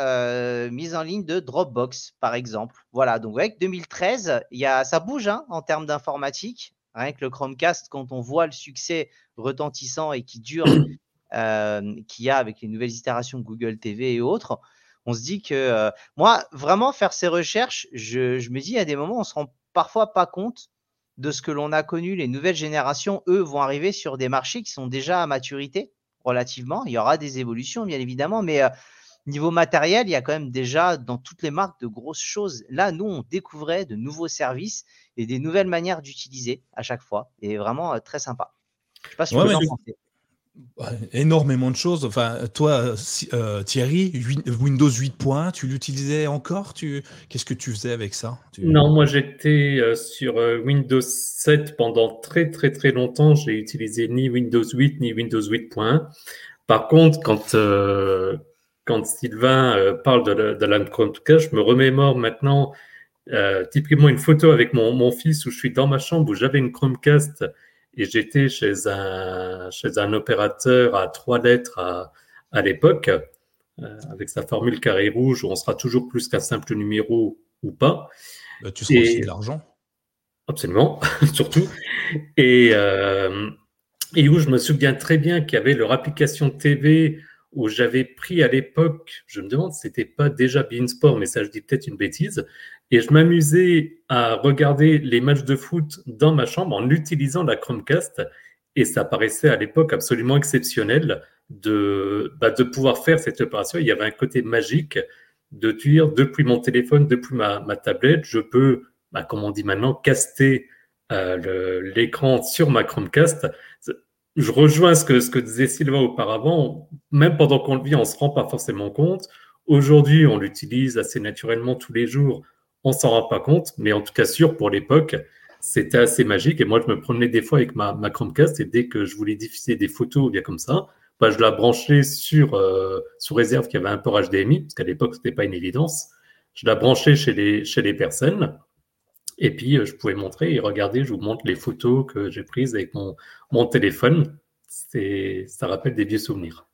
mise en ligne de Dropbox, par exemple. Voilà, donc avec 2013, il y a, ça bouge hein, en termes d'informatique. Rien que le Chromecast, quand on voit le succès retentissant et qui dure, *coughs* qu'il y a avec les nouvelles itérations Google TV et autres, on se dit que moi, vraiment faire ces recherches, je, je me dis à des moments, on se rend parfois pas compte de ce que l'on a connu. Les nouvelles générations, eux, vont arriver sur des marchés qui sont déjà à maturité relativement. Il y aura des évolutions, bien évidemment, mais Niveau matériel, il y a quand même déjà dans toutes les marques de grosses choses. Là, nous, on découvrait de nouveaux services et des nouvelles manières d'utiliser à chaque fois. Et vraiment euh, très sympa. Je sais pas si vous en pensez. Énormément de choses. Enfin, toi, euh, Thierry, Windows 8. tu l'utilisais encore? Tu... Qu'est-ce que tu faisais avec ça? Non, moi j'étais euh, sur Windows 7 pendant très très très longtemps. J'ai utilisé ni Windows 8 ni Windows 8. Par contre, quand, quand Sylvain euh, parle de, de la Chromecast, je me remémore maintenant euh, typiquement une photo avec mon, mon, fils où je suis dans ma chambre où j'avais une Chromecast et j'étais chez un, chez un opérateur à trois lettres à, à l'époque, euh, avec sa formule carré rouge où on sera toujours plus qu'un simple numéro ou pas. Bah, tu seras aussi de l'argent. Absolument, *laughs* surtout. Et, euh, et où je me souviens très bien qu'il y avait leur application TV où j'avais pris à l'époque, je me demande si c'était pas déjà Beansport, mais ça je dis peut-être une bêtise, et je m'amusais à regarder les matchs de foot dans ma chambre en utilisant la Chromecast, et ça paraissait à l'époque absolument exceptionnel de, bah, de pouvoir faire cette opération. Il y avait un côté magique de dire depuis mon téléphone, depuis ma, ma tablette, je peux, bah, comme on dit maintenant, caster l'écran sur ma Chromecast. Je rejoins ce que, ce que disait Sylvain auparavant. Même pendant qu'on le vit, on ne se rend pas forcément compte. Aujourd'hui, on l'utilise assez naturellement tous les jours. On s'en rend pas compte, mais en tout cas sûr, pour l'époque, c'était assez magique. Et moi, je me promenais des fois avec ma, ma Chromecast et dès que je voulais diffuser des photos bien comme ça, bah, je la branchais sur, euh, sous réserve qu'il y avait un port HDMI, parce qu'à l'époque, ce n'était pas une évidence. Je la branchais chez les, chez les personnes. Et puis, euh, je pouvais montrer et regarder, je vous montre les photos que j'ai prises avec mon, mon téléphone. Ça rappelle des vieux souvenirs.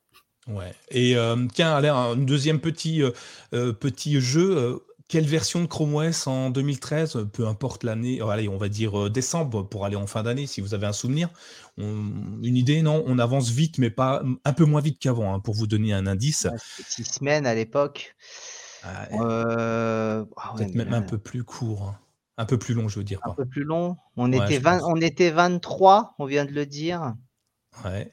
Ouais. Et euh, tiens, allez, un deuxième petit, petit jeu quelle version de Chrome OS en 2013 Peu importe l'année, allez, on va dire euh, décembre pour aller en fin d'année, si vous avez un souvenir. une idée, non? On avance vite, mais pas un peu moins vite qu'avant, hein, pour vous donner un indice. six semaines à l'époque. Euh, ah peut-être même un peu plus court. Un peu plus long, je veux dire. Un peu plus long. On, était on était 23, on vient de le dire. Ouais.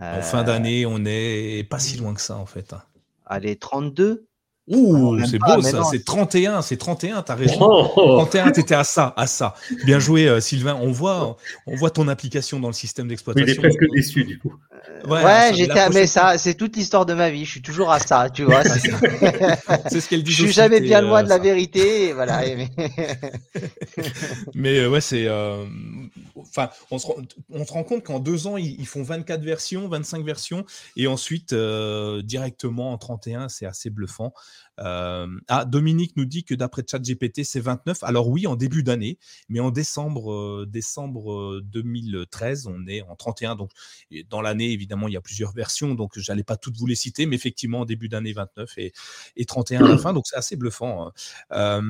En fin d'année, on est pas si loin que ça, en fait. Hein. Allez, 32 Ouh, c'est beau ça, c'est 31, c'est 31, t'as raison. 31, t'étais à ça, à ça. Bien joué euh, Sylvain, on voit, on voit ton application dans le système d'exploitation. Il est presque déçu du coup. Euh, ouais, j'étais à mais ça, c'est toute l'histoire de ma vie, je suis toujours à ça, tu vois. *laughs* c'est ce qu'elle dit. Je suis jamais bien loin de la vérité, voilà. *laughs* *laughs* mais euh, ouais, c'est enfin, on se, on se rend compte qu'en deux ans, ils, font 24 versions, 25 versions, et ensuite, directement en 31, c'est assez bluffant. Euh, ah, Dominique nous dit que d'après ChatGPT, c'est 29. Alors oui, en début d'année, mais en décembre, euh, décembre 2013, euh, on est en 31. Donc dans l'année, évidemment, il y a plusieurs versions, donc j'allais pas toutes vous les citer, mais effectivement, en début d'année 29 et, et 31 à la fin, donc c'est assez bluffant. Hein.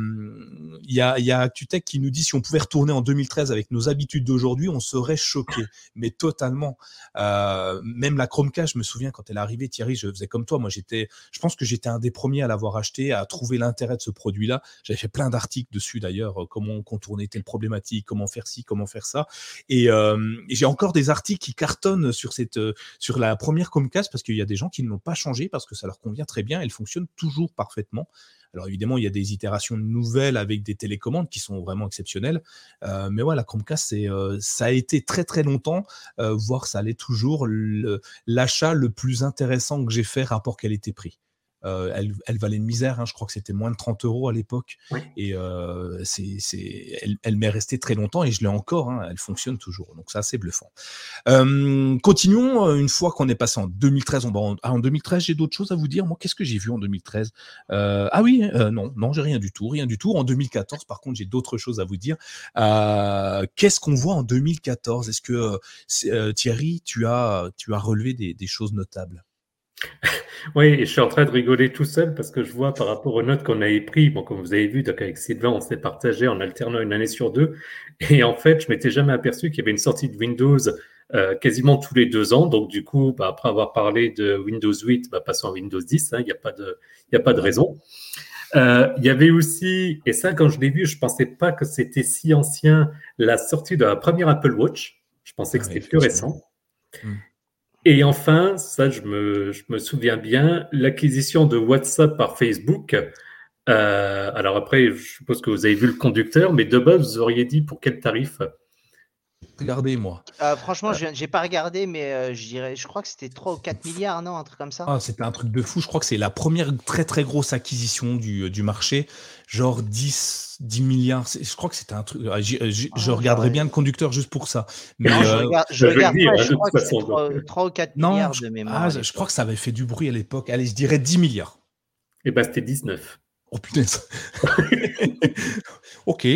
Il y, a, y a ActuTech qui nous dit si on pouvait retourner en 2013 avec nos habitudes d'aujourd'hui, on serait choqué, mais totalement. même la Chromecast, je me souviens quand elle est arrivée, Thierry, je faisais comme toi. Moi, j'étais, je pense que j'étais un des premiers à l'avoir acheté, à trouver l'intérêt de ce produit-là. J'avais fait plein d'articles dessus d'ailleurs, euh, comment contourner telle problématique, comment faire ci, comment faire ça. Et, euh, j'ai encore des articles qui cartonnent sur cette, euh, sur la première Comcast parce qu'il y a des gens qui ne l'ont pas changé parce que ça leur convient très bien. Elle fonctionne toujours parfaitement. Alors évidemment, il y a des itérations nouvelles avec des télécommandes qui sont vraiment exceptionnelles. mais voilà, la Chromecast, c'est, ça a été très très longtemps, voire ça allait toujours, l'achat le, plus intéressant que j'ai fait rapport qualité-prix. Euh, elle, valait une misère, hein. je crois que c'était moins de 30 euros à l'époque. Et euh, c'est, elle, m'est restée très longtemps et je l'ai encore, hein. elle fonctionne toujours. Donc c'est assez bluffant. Euh, continuons, une fois qu'on est passé en 2013, on va en, ah, en 2013, j'ai d'autres choses à vous dire. Moi, qu'est-ce que j'ai vu en 2013 Ah oui, non, non, j'ai rien du tout, rien du tout. En 2014, par contre, j'ai d'autres choses à vous dire. qu'est-ce qu'on voit en 2014 Est-ce que Thierry, tu as, tu as relevé des choses notables? Oui, et je suis en train de rigoler tout seul parce que je vois par rapport aux notes qu'on avait prises, bon, comme vous avez vu, donc avec Sylvain, on s'est partagé en alternant une année sur deux. Et en fait, je m'étais jamais aperçu qu'il y avait une sortie de Windows euh, quasiment tous les deux ans. Donc, du coup, bah, après avoir parlé de Windows 8, bah, passons à Windows 10, hein, il n'y a, pas de, a pas de raison. Euh, il y avait aussi, et ça, quand je l'ai vu, je ne pensais pas que c'était si ancien, la sortie de la première Apple Watch. Je pensais que ah c'était plus récent. Hmm. Et enfin, ça, je me, souviens bien, l'acquisition de WhatsApp par Facebook. Euh, alors après, je suppose que vous avez vu le conducteur, mais de base, vous auriez dit pour quel tarif? Regardez, moi. Euh, franchement, je n'ai pas regardé, mais euh, je dirais, je crois que c'était 3 ou 4 milliards, non Un truc comme ça ah, C'était un truc de fou. Je crois que c'est la première très très grosse acquisition du, du marché. Genre 10, 10 milliards. Je crois que c'était un truc. Ah, je ah, regarderai bien le conducteur juste pour ça. Mais je euh, regarde, je, regarde pas, je crois que c'est 3, ou 4 milliards de mémoire. je crois que ça avait fait du bruit à l'époque. Allez, je dirais 10 milliards. Et eh ben c'était 19. Oh putain. *laughs* *laughs* ok.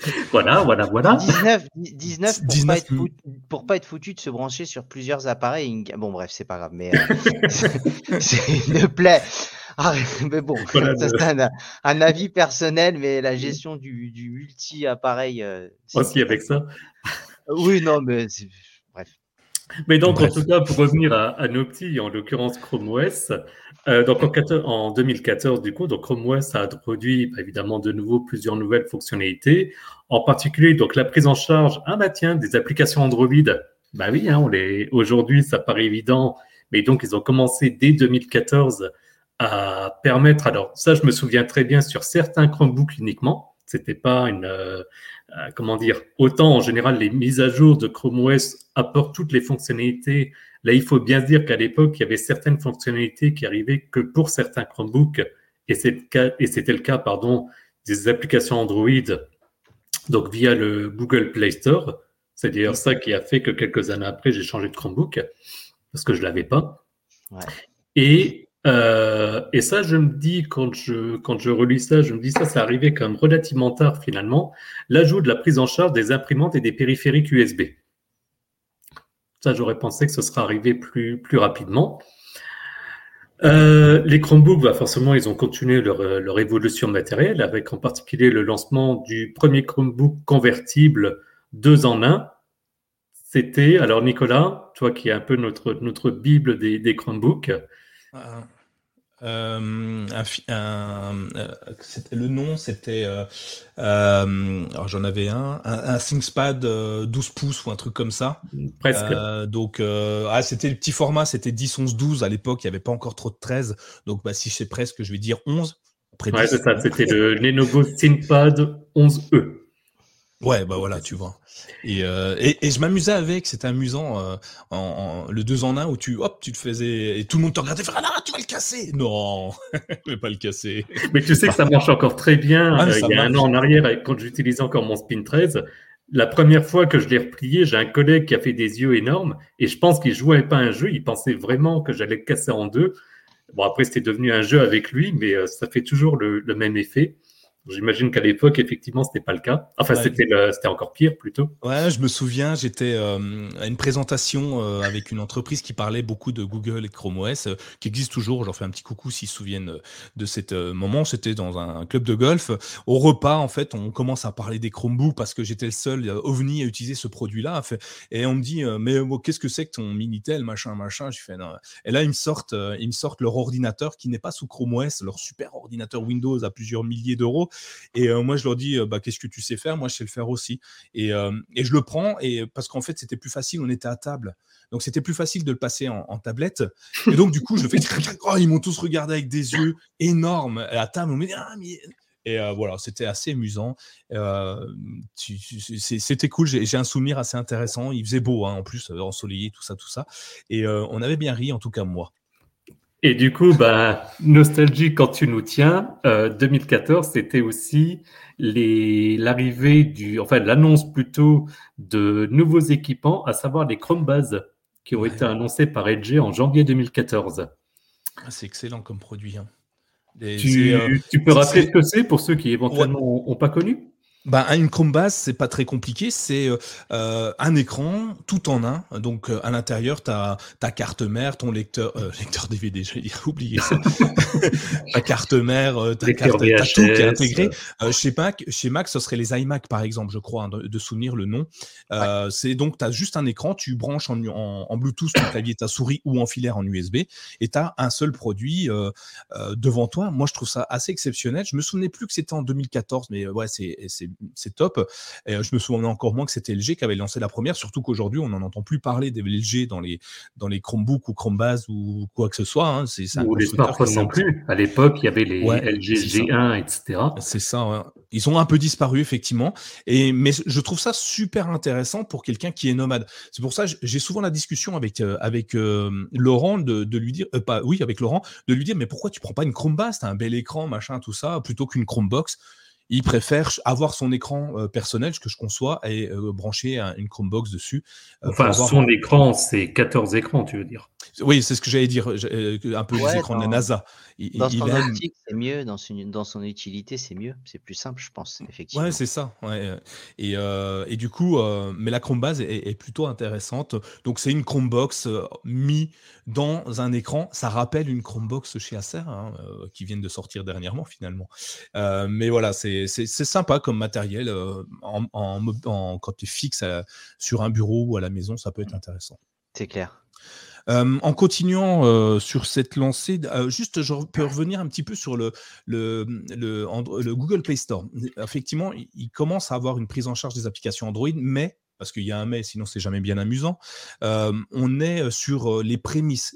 *laughs* voilà, voilà, voilà. 19, 19, pour, 19 pas être foutu, pour pas être foutu de se brancher sur plusieurs appareils. Bon, bref, c'est pas grave, mais euh, *laughs* c'est une plaie. Ah, mais bon, c'est un, un, avis personnel, mais la gestion du, du multi-appareil. Euh, Aussi avec ça. Oui, non, mais bref. Mais donc, en tout cas, pour revenir à, à nos petits, en l'occurrence Chrome OS, euh, donc en, 2014, du coup, donc Chrome OS a introduit bah, évidemment de nouveau plusieurs nouvelles fonctionnalités, en particulier donc la prise en charge, ah bah des applications Android. Bah oui, hein, aujourd'hui, ça paraît évident, mais donc ils ont commencé dès 2014 à permettre. Alors ça, je me souviens très bien sur certains Chromebooks uniquement. C'était pas une, euh, comment dire, autant en général les mises à jour de Chrome OS apportent toutes les fonctionnalités. Là, il faut bien se dire qu'à l'époque, il y avait certaines fonctionnalités qui arrivaient que pour certains Chromebooks, et c'était le cas, pardon, des applications Android, donc via le Google Play Store. C'est d'ailleurs ça qui a fait que quelques années après, j'ai changé de Chromebook parce que je l'avais pas. Et euh, et ça, je me dis, quand je, quand je relis ça, je me dis ça, ça arrivait quand relativement tard finalement, l'ajout de la prise en charge des imprimantes et des périphériques USB. Ça, j'aurais pensé que ce serait arrivé plus, plus rapidement. Euh, les Chromebooks, bah forcément, ils ont continué leur, leur, évolution matérielle, avec en particulier le lancement du premier Chromebook convertible deux en un. C'était, alors Nicolas, toi qui es un peu notre, notre Bible des, des Chromebooks, euh, euh, euh, c'était le nom, c'était alors j'en avais un, un, ThinkPad 12 pouces ou un truc comme ça. Presque. donc ah, c'était le petit format, c'était 10, 11, 12 à l'époque, il n'y avait pas encore trop de 13. Donc bah, si c'est presque, je vais dire 11. ouais, c'est ça, c'était le Lenovo ThinkPad 11e. Ouais, bah voilà, tu vois. Et, euh, et, et, je m'amusais avec, c'était amusant, euh, en, en, le 2 en 1 où tu, hop, tu te faisais, et tout le monde te regardait, faire, ah tu vas le casser Non, *laughs* je vais pas le casser. Mais tu sais que ça marche encore très bien. Ah, euh, il y a un an en arrière, quand j'utilisais encore mon Spin 13, la première fois que je l'ai replié, j'ai un collègue qui a fait des yeux énormes, et je pense qu'il jouait pas un jeu, il pensait vraiment que j'allais le casser en deux. Bon, après, c'était devenu un jeu avec lui, mais euh, ça fait toujours le, le même effet. J'imagine qu'à l'époque, effectivement, c'était pas le cas. Enfin, c'était encore pire plutôt. Ouais, je me souviens, j'étais euh, à une présentation euh, avec une entreprise qui parlait beaucoup de Google et Chrome OS, euh, qui existe toujours. J'en fais un petit coucou s'ils se souviennent de cet moment. C'était dans un club de golf. Au repas, en fait, on commence à parler des Chromebooks parce que j'étais le seul ovni à utiliser ce produit-là. Et on me dit, mais qu'est-ce que c'est que ton Minitel, machin, machin? Je fais, non. Et là, ils me sortent, ils me sortent leur ordinateur qui n'est pas sous Chrome OS, leur super ordinateur Windows à plusieurs milliers d'euros et euh, moi, je leur dis, euh, bah, qu'est-ce que tu sais faire? Moi, je sais le faire aussi. Et, euh, et je le prends et parce qu'en fait, c'était plus facile. On était à table. Donc, c'était plus facile de le passer en, tablette. Et donc, du coup, je fais, oh, ils m'ont tous regardé avec des yeux énormes à table. Ah, et voilà, c'était assez amusant. C'était cool. J'ai un souvenir assez intéressant. Il faisait beau, hein, en plus, ensoleillé, tout ça, tout ça. Et on avait bien ri, en tout cas moi. Et du coup, bah, nostalgie quand tu nous tiens, 2014, euh, c'était aussi l'arrivée du, enfin l'annonce plutôt de nouveaux équipements, à savoir les Chromebase qui ont été annoncés par LG en janvier 2014. Ah, c'est excellent comme produit. Hein. tu, euh, tu, peux rappeler ce que c'est pour ceux qui éventuellement n'ont pas connu? Bah, une Chromebase, c'est pas très compliqué. C'est euh, euh, un écran tout en un. Donc, euh, à l'intérieur, tu as ta carte mère, ton lecteur, *laughs* lecteur DVD, j'ai *laughs* oublié ça. *laughs* ta carte mère, ta carte, as tout qui est intégré. chez Mac, chez Mac, ce serait les iMac, par exemple, je crois, hein, de, souvenir le nom. C'est donc, tu as juste un écran, tu branches en, en, Bluetooth ton clavier, ta souris ou en filaire en USB, et tu as un seul produit devant toi. Moi, je trouve ça assez exceptionnel. Je me souvenais plus que c'était en 2014, mais ouais, c'est c'est top. Et euh, je me souviens encore moins que c'était LG qui avait lancé la première, surtout qu'aujourd'hui, on n'en entend plus parler des LG dans les, dans les Chromebooks ou Chromebase ou quoi que ce soit. Hein. C'est, ou les smartphones non plus. À l'époque, il y avait les LG G1, etc. C'est ça. Ils ont un peu disparu, effectivement. Et, mais je trouve ça super intéressant pour quelqu'un qui est nomade. C'est pour ça que j'ai souvent la discussion avec, euh, avec euh, Laurent de, de, lui dire, pas, oui, avec Laurent, de lui dire, mais pourquoi tu prends pas une Chromebase? T'as un bel écran, machin, tout ça, plutôt qu'une Chromebox il préfère avoir son écran euh, personnel, ce que je conçois, et euh, brancher une Chromebox dessus. Euh, enfin, son écran, c'est 14 écrans, tu veux dire Oui, c'est ce que j'allais dire, un peu les écrans de la NASA. dans son optique, c'est mieux, dans, dans, son utilité, c'est mieux, c'est plus simple, je pense, effectivement. Ouais, c'est ça. Ouais. Et, et, du coup, mais la Chromebase est, est plutôt intéressante. Donc, c'est une Chromebox mis dans un écran. Ça rappelle une Chromebox chez Acer, hein, qui viennent de sortir dernièrement, finalement. mais voilà, c'est c'est sympa comme matériel. Euh, en, quand tu es fixe sur un bureau ou à la maison, ça peut être intéressant. C'est clair. Euh, en continuant euh, sur cette lancée, juste je peux revenir un petit peu sur le, le, le, Google Play Store. Effectivement, il, commence à avoir une prise en charge des applications Android, mais parce qu'il y a un mais, sinon c'est jamais bien amusant. on est sur les prémices.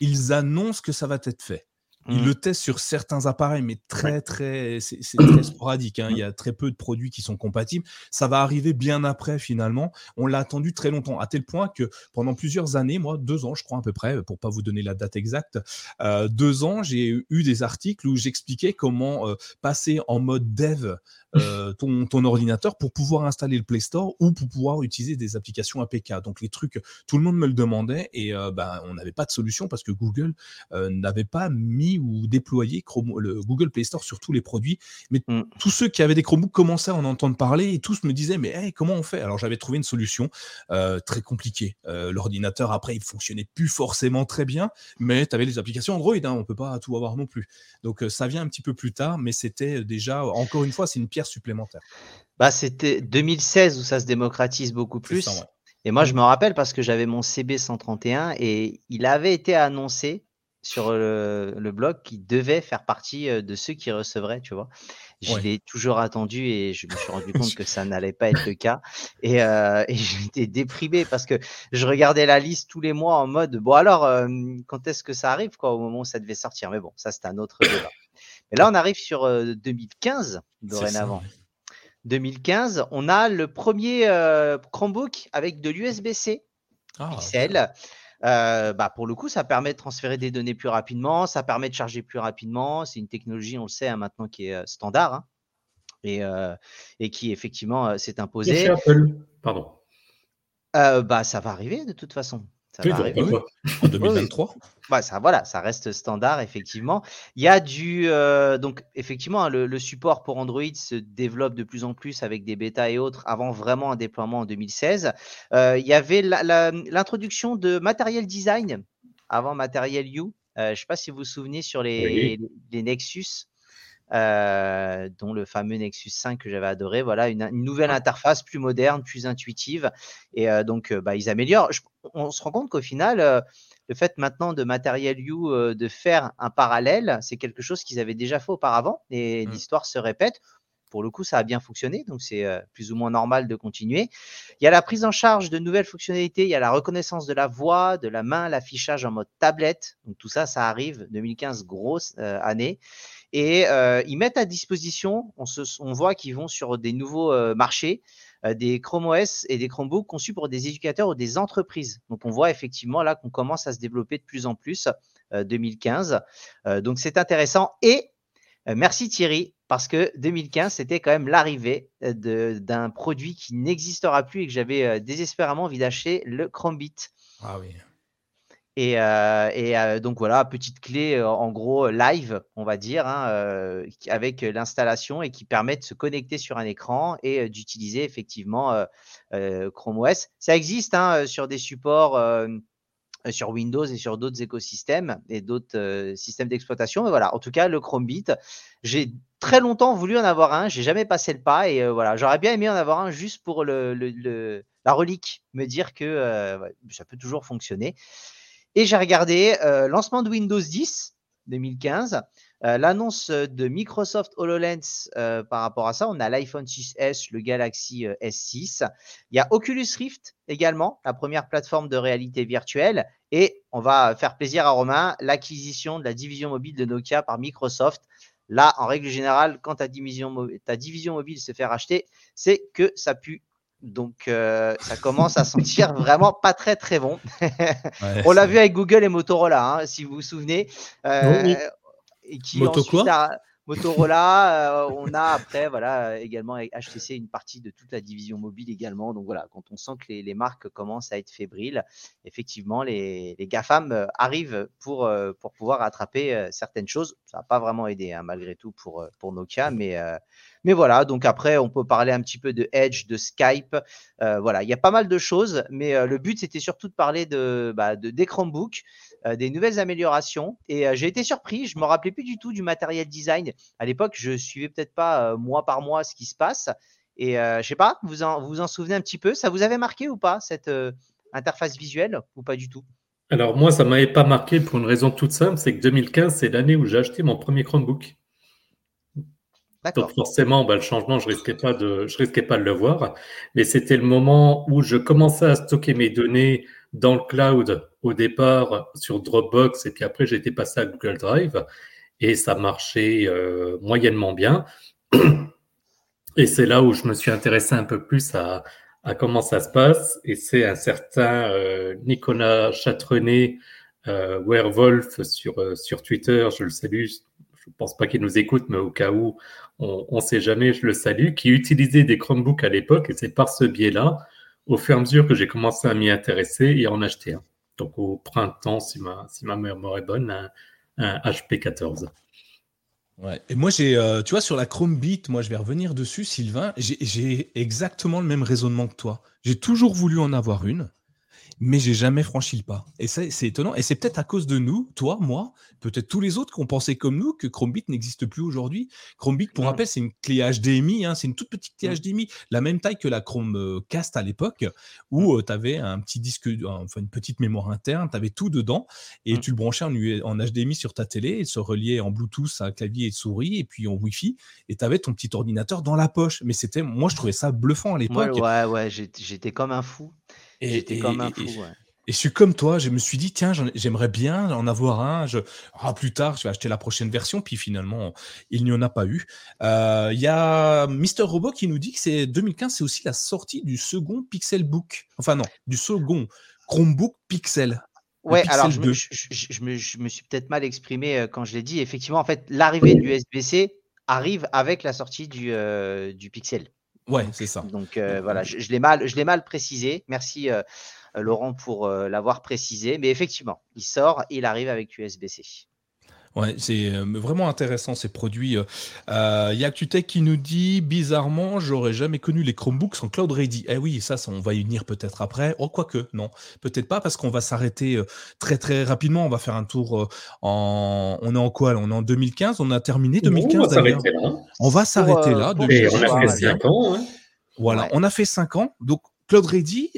Ils annoncent que ça va être fait. Ils Mmh. le testent sur certains appareils, mais très, très, c'est très *coughs* sporadique. hein. Il y a très peu de produits qui sont compatibles. Ça va arriver bien après, finalement. On l'a attendu très longtemps, à tel point que pendant plusieurs années, moi, deux ans, je crois à peu près, pour pas vous donner la date exacte, euh, deux ans, j'ai eu des articles où j'expliquais comment euh, passer en mode dev *laughs* euh, ton, ton ordinateur pour pouvoir installer le Play Store ou pour pouvoir utiliser des applications APK. Donc les trucs, tout le monde me le demandait et ben, on n'avait pas de solution parce que Google n'avait pas mis ou déployé Chrome, le Google Play Store sur tous les produits. Mais Mm. tous ceux qui avaient des Chromebooks commençaient à en entendre parler et tous me disaient mais hey, comment on fait? Alors j'avais trouvé une solution euh, très compliquée. Euh, L'ordinateur après il fonctionnait plus forcément très bien, mais tu avais les applications Android, hein, on peut pas tout avoir non plus. Donc euh, ça vient un petit peu plus tard, mais c'était déjà encore une fois c'est une pierre supplémentaire. Bah, c'était 2016 où ça se démocratise beaucoup plus. ça, ouais. Et moi, je me rappelle parce que j'avais mon CB131 et il avait été annoncé sur le, le blog qu'il devait faire partie de ceux qui recevraient, tu vois? Je Ouais. l'ai toujours attendu et je me suis rendu compte *laughs* que ça n'allait pas être le cas. Et, euh, et *laughs* j'étais déprimé parce que je regardais la liste tous les mois en mode, bon alors, euh, quand est-ce que ça arrive, quoi, au moment où ça devait sortir? Mais bon, ça, c'est un autre débat. Et là, on arrive sur euh, 2015, C'est ça, dorénavant. ouais. 2015, on a le premier Chromebook avec de l'USB-C Ah, XL. Euh, bah, pour le coup, ça permet de transférer des données plus rapidement, ça permet de charger plus rapidement. C'est une technologie, on le sait hein, maintenant, qui est euh, standard hein, et, euh, et qui effectivement s'est imposée. pardon. Bah, ça va arriver de toute façon. Ça va arriver. bah, quoi. en 2023. Bah, ça, voilà, ça reste standard, effectivement. Il y a du. euh, donc, effectivement, hein, le, le support pour Android se développe de plus en plus avec des bêtas et autres avant vraiment un déploiement en 2016. Euh, il y avait l'introduction de Material Design avant Material You. Euh, je ne sais pas si vous vous souvenez sur les, les Nexus. Euh, dont le fameux Nexus 5 que j'avais adoré, voilà une, une nouvelle interface plus moderne, plus intuitive, et euh, donc euh, bah, ils améliorent. Je- on se rend compte qu'au final, le fait maintenant de Material You de faire un parallèle, c'est quelque chose qu'ils avaient déjà fait auparavant et Mm. l'histoire se répète. Pour le coup, ça a bien fonctionné, donc c'est plus ou moins normal de continuer. Il y a la prise en charge de nouvelles fonctionnalités, il y a la reconnaissance de la voix, de la main, l'affichage en mode tablette. Donc tout ça, ça arrive 2015, grosse année. Et euh, ils mettent à disposition, on, voit qu'ils vont sur des nouveaux euh, marchés, euh, des Chrome OS et des Chromebooks conçus pour des éducateurs ou des entreprises. Donc on voit effectivement là qu'on commence à se développer de plus en plus euh, 2015. Euh, donc c'est intéressant. Et merci Thierry, parce que 2015, c'était quand même l'arrivée d'un produit qui n'existera plus et que j'avais désespérément envie d'acheter, le Chromebit. Ah. Et, euh, et, euh, donc voilà, petite clé euh, en gros live, on va dire, hein, avec l'installation et qui permet de se connecter sur un écran et d'utiliser effectivement Chrome OS. Ça existe hein, sur des supports sur Windows et sur d'autres écosystèmes et d'autres systèmes d'exploitation. Mais voilà, en tout cas, le Chromebit, j'ai très longtemps voulu en avoir un, j'ai jamais passé le pas et voilà, j'aurais bien aimé en avoir un juste pour le, la relique, me dire que ça peut toujours fonctionner. Et j'ai regardé euh, lancement de Windows 10 2015, euh, l'annonce de Microsoft HoloLens euh, par rapport à ça. On a l'iPhone 6S, le Galaxy euh, S6. Il y a Oculus Rift également, la première plateforme de réalité virtuelle. Et on va faire plaisir à Romain, l'acquisition de la division mobile de Nokia par Microsoft. Là, en règle générale, quand ta division mobile se fait racheter, c'est que ça pue. Donc, euh, ça commence à sentir *laughs* vraiment pas très très bon. Ouais, On l'a vu avec Google et Motorola, hein, si vous vous souvenez. Euh, Oui. et qui Moto ensuite quoi a- Motorola, euh, on a après voilà également HTC une partie de toute la division mobile également. Donc voilà, quand on sent que les, marques commencent à être fébriles, effectivement les, GAFAM euh, arrivent pour, euh, pour pouvoir attraper certaines choses. Ça n'a pas vraiment aidé hein, malgré tout pour, pour Nokia, mais, mais voilà. Donc après, on peut parler un petit peu de Edge, de Skype. Voilà, il y a pas mal de choses, mais le but c'était surtout de parler de, bah, de des Chromebooks, des nouvelles améliorations. Et euh, j'ai été surpris, je me rappelais plus du tout du matériel design. À l'époque, je suivais peut-être pas euh, mois par mois ce qui se passe. Et euh, je sais pas, vous en, vous en souvenez un petit peu? Ça vous avait marqué ou pas cette euh, interface visuelle ou pas du tout? Alors moi, ça ne m'avait pas marqué pour une raison toute simple, c'est que 2015, c'est l'année où j'ai acheté mon premier Chromebook. Donc forcément, bah, le changement, je risquais pas de, je risquais pas de le voir. Mais c'était le moment où je commençais à stocker mes données dans le cloud au départ sur Dropbox et puis après j'ai été passé à Google Drive. et ça marchait moyennement bien. *clears throat* Et c'est là où je me suis intéressé un peu plus à, à comment ça se passe. Et c'est un certain Nicolas Chatrenet, Werewolf sur, sur Twitter, je le salue, je ne pense pas qu'il nous écoute, mais au cas où, on ne sait jamais, je le salue, qui utilisait des Chromebooks à l'époque, et c'est par ce biais-là, au fur et à mesure que j'ai commencé à m'y intéresser et à en acheter un. Donc au printemps, si ma, mémoire est bonne, un, HP 14. Ouais. Et moi, j'ai, euh, tu vois, sur la Chromebit, moi, je vais revenir dessus, Sylvain. J'ai exactement le même raisonnement que toi. J'ai toujours voulu en avoir une mais j'ai jamais franchi le pas. Et c'est étonnant. Et c'est peut-être à cause de nous, toi, moi, peut-être tous les autres qui ont pensé comme nous que Chromebit n'existe plus aujourd'hui. Chromebit, pour mmh. rappel, c'est une clé HDMI, hein, c'est une toute petite clé HDMI, mmh. la même taille que la Chromecast à l'époque, où mmh. tu avais un petit disque, enfin une petite mémoire interne, tu avais tout dedans, et tu le branchais en, en, HDMI sur ta télé, et se reliait en Bluetooth à clavier et souris, et puis en Wi-Fi, et tu avais ton petit ordinateur dans la poche. Mais c'était, moi, je trouvais ça bluffant à l'époque. Ouais, ouais, j'étais comme un fou. Et, comme un fou, et, je suis comme toi, je me suis dit, tiens, j'aimerais bien en avoir un. Je, ah, plus tard, je vais acheter la prochaine version, puis finalement, il n'y en a pas eu. Euh, il y a Mister Robot qui nous dit que c'est 2015, c'est aussi la sortie du second Pixel Book. Enfin, non, du second Chromebook Pixel. Ouais, alors je me, je, me, je me, suis peut-être mal exprimé euh, quand je l'ai dit. Effectivement, en fait, l'arrivée du USB-C arrive avec la sortie du, euh, du Pixel. Ouais, c'est ça. Donc euh, voilà, je, l'ai mal, je l'ai mal précisé. Merci euh, Laurent pour euh, l'avoir précisé. Mais effectivement, il sort, il arrive avec USB-C. Ouais, c'est vraiment intéressant ces produits. Il y a qui nous dit bizarrement, j'aurais jamais connu les Chromebooks sans Cloud Ready. Eh oui, ça, ça on va y venir peut-être après. Oh, quoique, non, peut-être pas parce qu'on va s'arrêter très très rapidement. On va faire un tour en. On est en quoi On est en 2015. On a terminé 2015 d'ailleurs. On va s'arrêter là. on a fait 5 ans. Hein. Voilà, on a fait 5 ans. Donc Cloud Ready,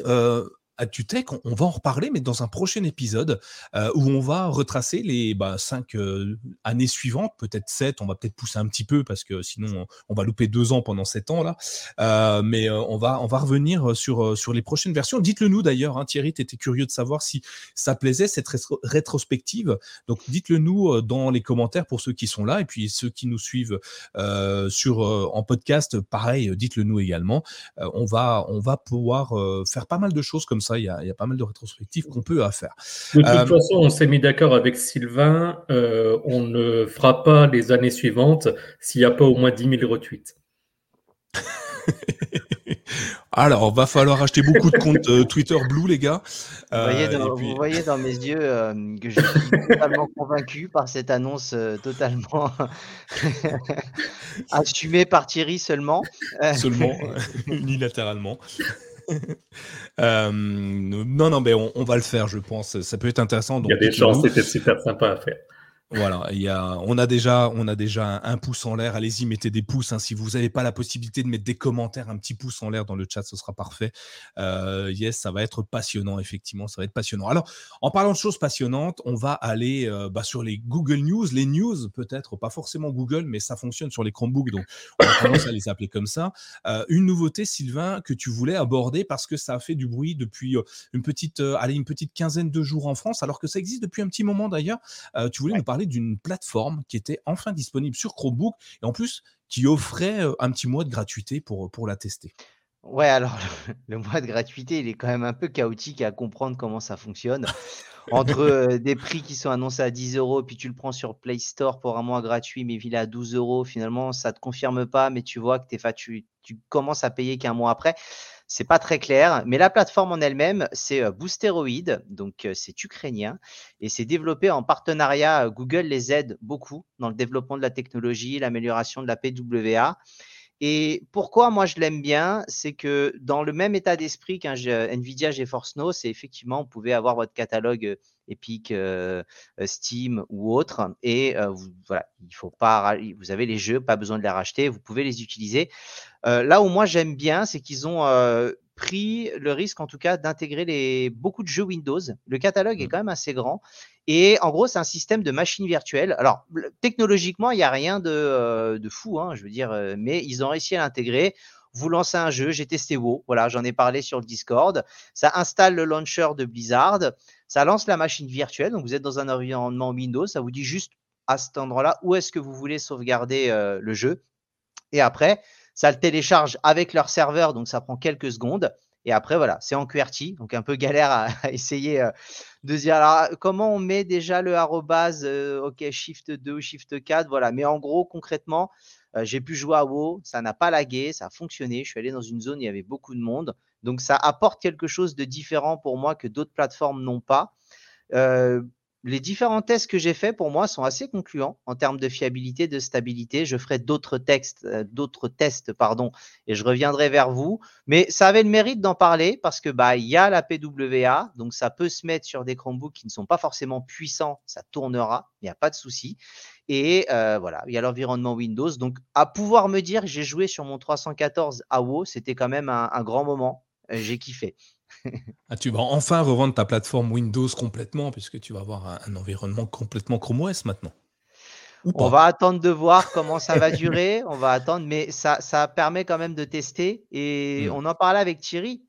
à Tutech, on, va en reparler, mais dans un prochain épisode euh, où on va retracer les bah, cinq euh, années suivantes, peut-être sept, on va peut-être pousser un petit peu parce que sinon on, va louper deux ans pendant sept ans là. Euh, mais on va on va revenir sur sur les prochaines versions. Dites-le nous d'ailleurs, hein, Thierry, tu étais curieux de savoir si ça plaisait cette rétrospective. Donc dites-le nous dans les commentaires pour ceux qui sont là et puis ceux qui nous suivent sur en podcast, pareil, dites-le nous également. on va on va pouvoir faire pas mal de choses comme ça il y, a, pas mal de rétrospectives qu'on peut faire. De toute euh, façon, on s'est mis d'accord avec Sylvain, euh, on ne fera pas les années suivantes s'il n'y a pas au moins 10 000 retweets. *laughs* Alors, va falloir acheter beaucoup de comptes euh, Twitter Blue, les gars. vous, voyez dans, mes yeux que je suis totalement convaincu par cette annonce totalement *laughs* assumée par Thierry seulement. Seulement, *laughs* unilatéralement. Euh, non, non, mais on, va le faire, je pense. Ça peut être intéressant. il y a des chances, c'était super sympa à faire. Voilà, il y a, on a déjà, on a déjà un, pouce en l'air. Allez-y, mettez des pouces. Hein. Si vous n'avez pas la possibilité de mettre des commentaires, un petit pouce en l'air dans le chat, ce sera parfait. Euh, yes, ça va être passionnant, effectivement, ça va être passionnant. Alors, en parlant de choses passionnantes, on va aller euh, bah, sur les Google News, les news peut-être, pas forcément Google, mais ça fonctionne sur les Chromebooks, donc on a tendance à les appeler comme ça. Euh, une nouveauté, Sylvain, que tu voulais aborder parce que ça a fait du bruit depuis une petite, allez, une petite quinzaine de jours en France, alors que ça existe depuis un petit moment d'ailleurs. tu voulais nous parler d'une plateforme qui était enfin disponible sur Chromebook et en plus qui offrait euh, un petit mois de gratuité pour, pour la tester. Ouais, alors le, mois de gratuité, il est quand même un peu chaotique à comprendre comment ça fonctionne. Entre *laughs* euh, des prix qui sont annoncés à 10 euros, puis tu le prends sur Play Store pour un mois gratuit, mais il est à 12 euros, finalement, ça ne te confirme pas, mais tu vois que es, tu, tu commences à payer qu'un mois après. C'est pas très clair, mais la plateforme en elle-même, c'est euh, Boosteroid, donc euh, c'est ukrainien et c'est développé en partenariat. Euh, Google les aide beaucoup dans le développement de la technologie, l'amélioration de la PWA. Et pourquoi moi je l'aime bien, c'est que dans le même état d'esprit qu'un Nvidia GeForce Now, c'est effectivement, vous pouvez avoir votre catalogue Epic, Steam ou autre, et vous, voilà, il faut pas, vous avez les jeux, pas besoin de les racheter, vous pouvez les utiliser. là où moi j'aime bien, c'est qu'ils ont pris le risque, en tout cas, d'intégrer les, beaucoup de jeux Windows. Le catalogue est mmh. quand même assez grand. Et en gros, c'est un système de machines virtuelles. Alors, technologiquement, il n'y a rien de, euh, de fou, hein, je veux dire, euh, mais ils ont réussi à l'intégrer. Vous lancez un jeu, j'ai testé WoW, voilà, j'en ai parlé sur le Discord. Ça installe le launcher de Blizzard, ça lance la machine virtuelle. Donc, vous êtes dans un environnement Windows, ça vous dit juste à cet endroit-là où est-ce que vous voulez sauvegarder le jeu. Et après, ça le télécharge avec leur serveur, donc ça prend quelques secondes. Et après, voilà, c'est en QWERTY, donc un peu galère à, *laughs* essayer de dire alors, comment on met déjà le arrobase, ok, Shift 2 ou Shift 4, voilà. Mais en gros, concrètement, j'ai pu jouer à WoW, ça n'a pas lagué, ça a fonctionné. Je suis allé dans une zone il y avait beaucoup de monde. Donc, ça apporte quelque chose de différent pour moi que d'autres plateformes n'ont pas les différents tests que j'ai faits pour moi sont assez concluants en termes de fiabilité, de stabilité. Je ferai d'autres textes, euh, d'autres tests, et je reviendrai vers vous. Mais ça avait le mérite d'en parler parce que bah y a la PWA, donc ça peut se mettre sur des Chromebooks qui ne sont pas forcément puissants, ça tournera, il n'y a pas de souci. Et euh, voilà, il y a l'environnement Windows. Donc à pouvoir me dire j'ai joué sur mon 314 à WoW, c'était quand même un grand moment. J'ai kiffé. Ah, tu vas enfin revendre ta plateforme Windows complètement, puisque tu vas avoir un, environnement complètement Chrome OS maintenant. On va attendre de voir comment ça va durer. *laughs* on va attendre, mais ça, ça permet quand même de tester. Et hmm. on en parlait avec Thierry.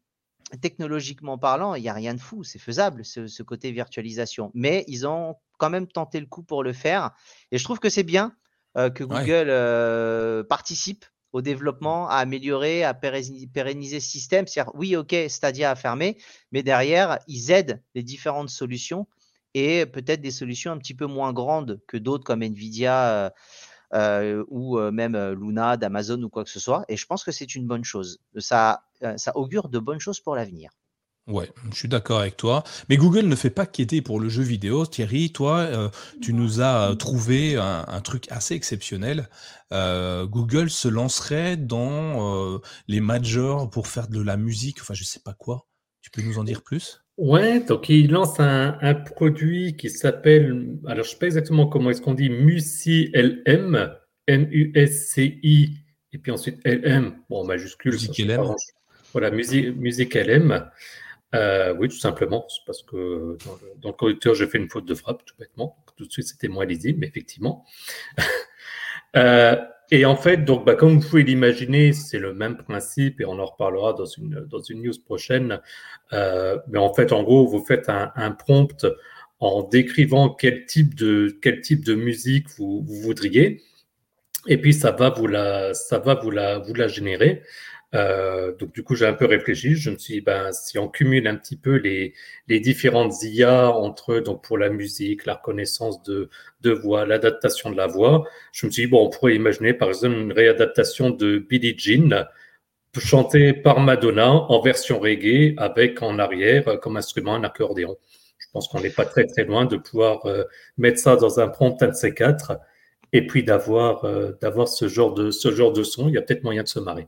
Technologiquement parlant, il n'y a rien de fou, c'est faisable ce, côté virtualisation. Mais ils ont quand même tenté le coup pour le faire. Et je trouve que c'est bien euh, que Google euh, participe au développement, à améliorer, à pérenniser ce système. C'est-à-dire, oui, OK, Stadia a fermé, mais derrière, ils aident les différentes solutions et peut-être des solutions un petit peu moins grandes que d'autres comme Nvidia euh, euh, ou euh, même Luna d'Amazon ou quoi que ce soit. Et je pense que c'est une bonne chose. Ça, ça augure de bonnes choses pour l'avenir. Ouais, je suis d'accord avec toi. Mais Google ne fait pas qu'aider pour le jeu vidéo. Thierry, toi, euh, tu nous as trouvé un, truc assez exceptionnel. Euh, Google se lancerait dans euh, les majors pour faire de la musique. Enfin, je sais pas quoi. Tu peux nous en dire plus? Ouais, donc il lance un, produit qui s'appelle, alors je sais pas exactement comment est-ce qu'on dit, Musi LM, M-U-S-C-I, et puis ensuite LM, bon, majuscule. Musique LM. Voilà, musique, musique LM. Euh, oui, tout simplement, parce que dans le, correcteur, j'ai fait une faute de frappe, tout bêtement. Tout de suite, c'était moins lisible, mais effectivement. *laughs* euh, et en fait, donc, bah, comme vous pouvez l'imaginer, c'est le même principe, et on en reparlera dans une, dans une news prochaine. Euh, mais en fait, en gros, vous faites un, un, prompt en décrivant quel type de, quel type de musique vous, vous voudriez. Et puis, ça va vous la, ça va vous la, vous la générer. Euh, donc du coup, j'ai un peu réfléchi. Je me suis dit, ben, si on cumule un petit peu les, les différentes IA entre donc pour la musique, la reconnaissance de, de voix, l'adaptation de la voix, je me suis dit, bon, on pourrait imaginer par exemple une réadaptation de Billie Jean chantée par Madonna en version reggae avec en arrière euh, comme instrument un accordéon. Je pense qu'on n'est pas très très loin de pouvoir euh, mettre ça dans un prompt un de ces quatre et puis d'avoir d'avoir ce genre de ce genre de son. Il y a peut-être moyen de se marrer.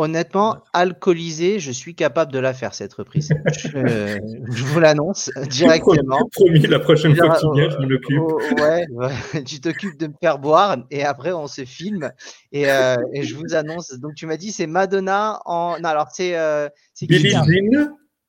Honnêtement, alcoolisé, je suis capable de la faire cette reprise. je, *laughs* vous l'annonce directement. Promis, la prochaine fois que tu viens, je m'occupe. Oh, ouais, *laughs* tu t'occupes de me faire boire et après on se filme et, euh, je vous annonce. Donc tu m'as dit c'est Madonna en. Non, alors c'est. Euh, Billie Jean.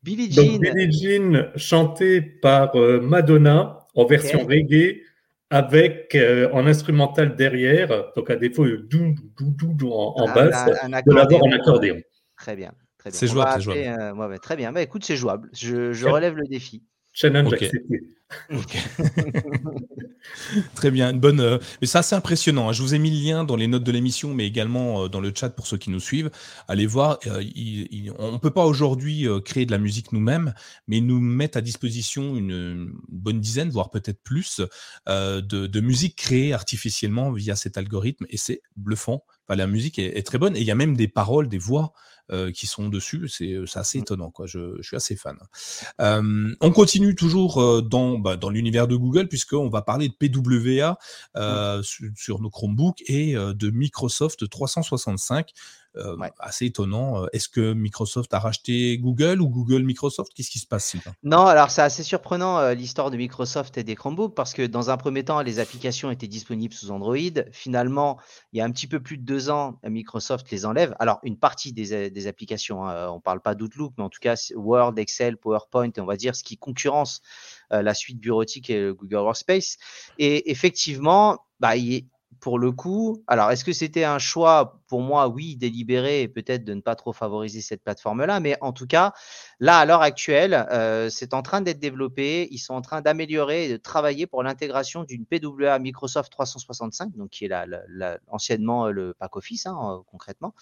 Billie Jean. Billie Jean chantée par euh, Madonna en version reggae avec euh, en instrumental derrière, donc à défaut de dou, dou, dou, en, en basse, de l'avoir en accordéon. Très bien. Très bien. C'est jouable, c'est jouable. Euh, très bien. Bah, écoute, c'est jouable. Je, je relève le défi. Challenge okay. accepté. Très bien, une bonne. Euh, mais ça, c'est impressionnant. Hein. Je vous ai mis le lien dans les notes de l'émission, mais également euh, dans le chat pour ceux qui nous suivent. Allez voir. Euh, on ne peut pas aujourd'hui créer de la musique nous-mêmes, mais nous mettent à disposition une, bonne dizaine, voire peut-être plus, de musique créée artificiellement via cet algorithme, et c'est bluffant. Enfin, la musique est, est, très bonne, et il y a même des paroles, des voix euh, qui sont dessus. C'est assez mmh. étonnant, quoi. Je, je suis assez fan. Euh, on continue toujours dans, bah, dans l'univers de Google, puisqu'on va parler de PWA euh, sur, sur, nos Chromebooks et de Microsoft 365. Euh, assez étonnant. Euh, est-ce que Microsoft a racheté Google ou Google Microsoft? Qu'est-ce qui se passe Non, alors c'est assez surprenant euh, l'histoire de Microsoft et des Chromebooks parce que dans un premier temps, les applications étaient disponibles sous Android. Finalement, il y a un petit peu plus de deux ans, Microsoft les enlève. Alors, une partie des, applications, hein, on ne parle pas d'Outlook, mais en tout cas, Word, Excel, PowerPoint, on va dire ce qui concurrence la suite bureautique et Google Workspace. Et effectivement, bah, il pour le coup, alors est-ce que c'était un choix pour moi, oui, délibéré et peut-être de ne pas trop favoriser cette plateforme-là, mais en tout cas, là, à l'heure actuelle, euh, c'est en train d'être développé. Ils sont en train d'améliorer et de travailler pour l'intégration d'une PWA Microsoft 365, donc qui est la, anciennement le pack office, hein, concrètement,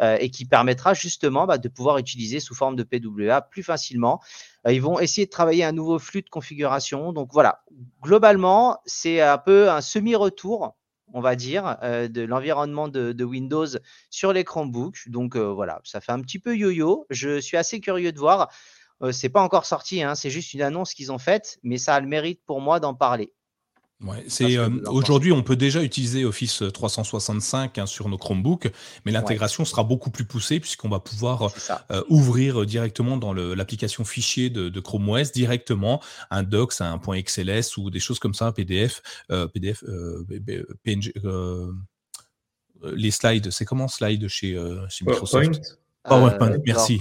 euh, et qui permettra justement bah, de pouvoir utiliser sous forme de PWA plus facilement. Euh, ils vont essayer de travailler un nouveau flux de configuration. Donc voilà, globalement, c'est un peu un semi-retour on va dire, euh, de l'environnement de, Windows sur les Chromebooks. Donc euh, voilà, ça fait un petit peu yo-yo. Je suis assez curieux de voir. Euh, c'est pas encore sorti, hein, c'est juste une annonce qu'ils ont faite, mais ça a le mérite pour moi d'en parler. Ouais, c'est euh, aujourd'hui on peut déjà utiliser Office 365 hein, sur nos Chromebooks, mais l'intégration sera beaucoup plus poussée puisqu'on va pouvoir euh, ouvrir directement dans l'application fichier de, Chrome OS directement un docs, un point XLS ou des choses comme ça, un PDF, euh, PDF, PNG, les slides. C'est comment slide chez, chez Microsoft? PowerPoint, euh, merci.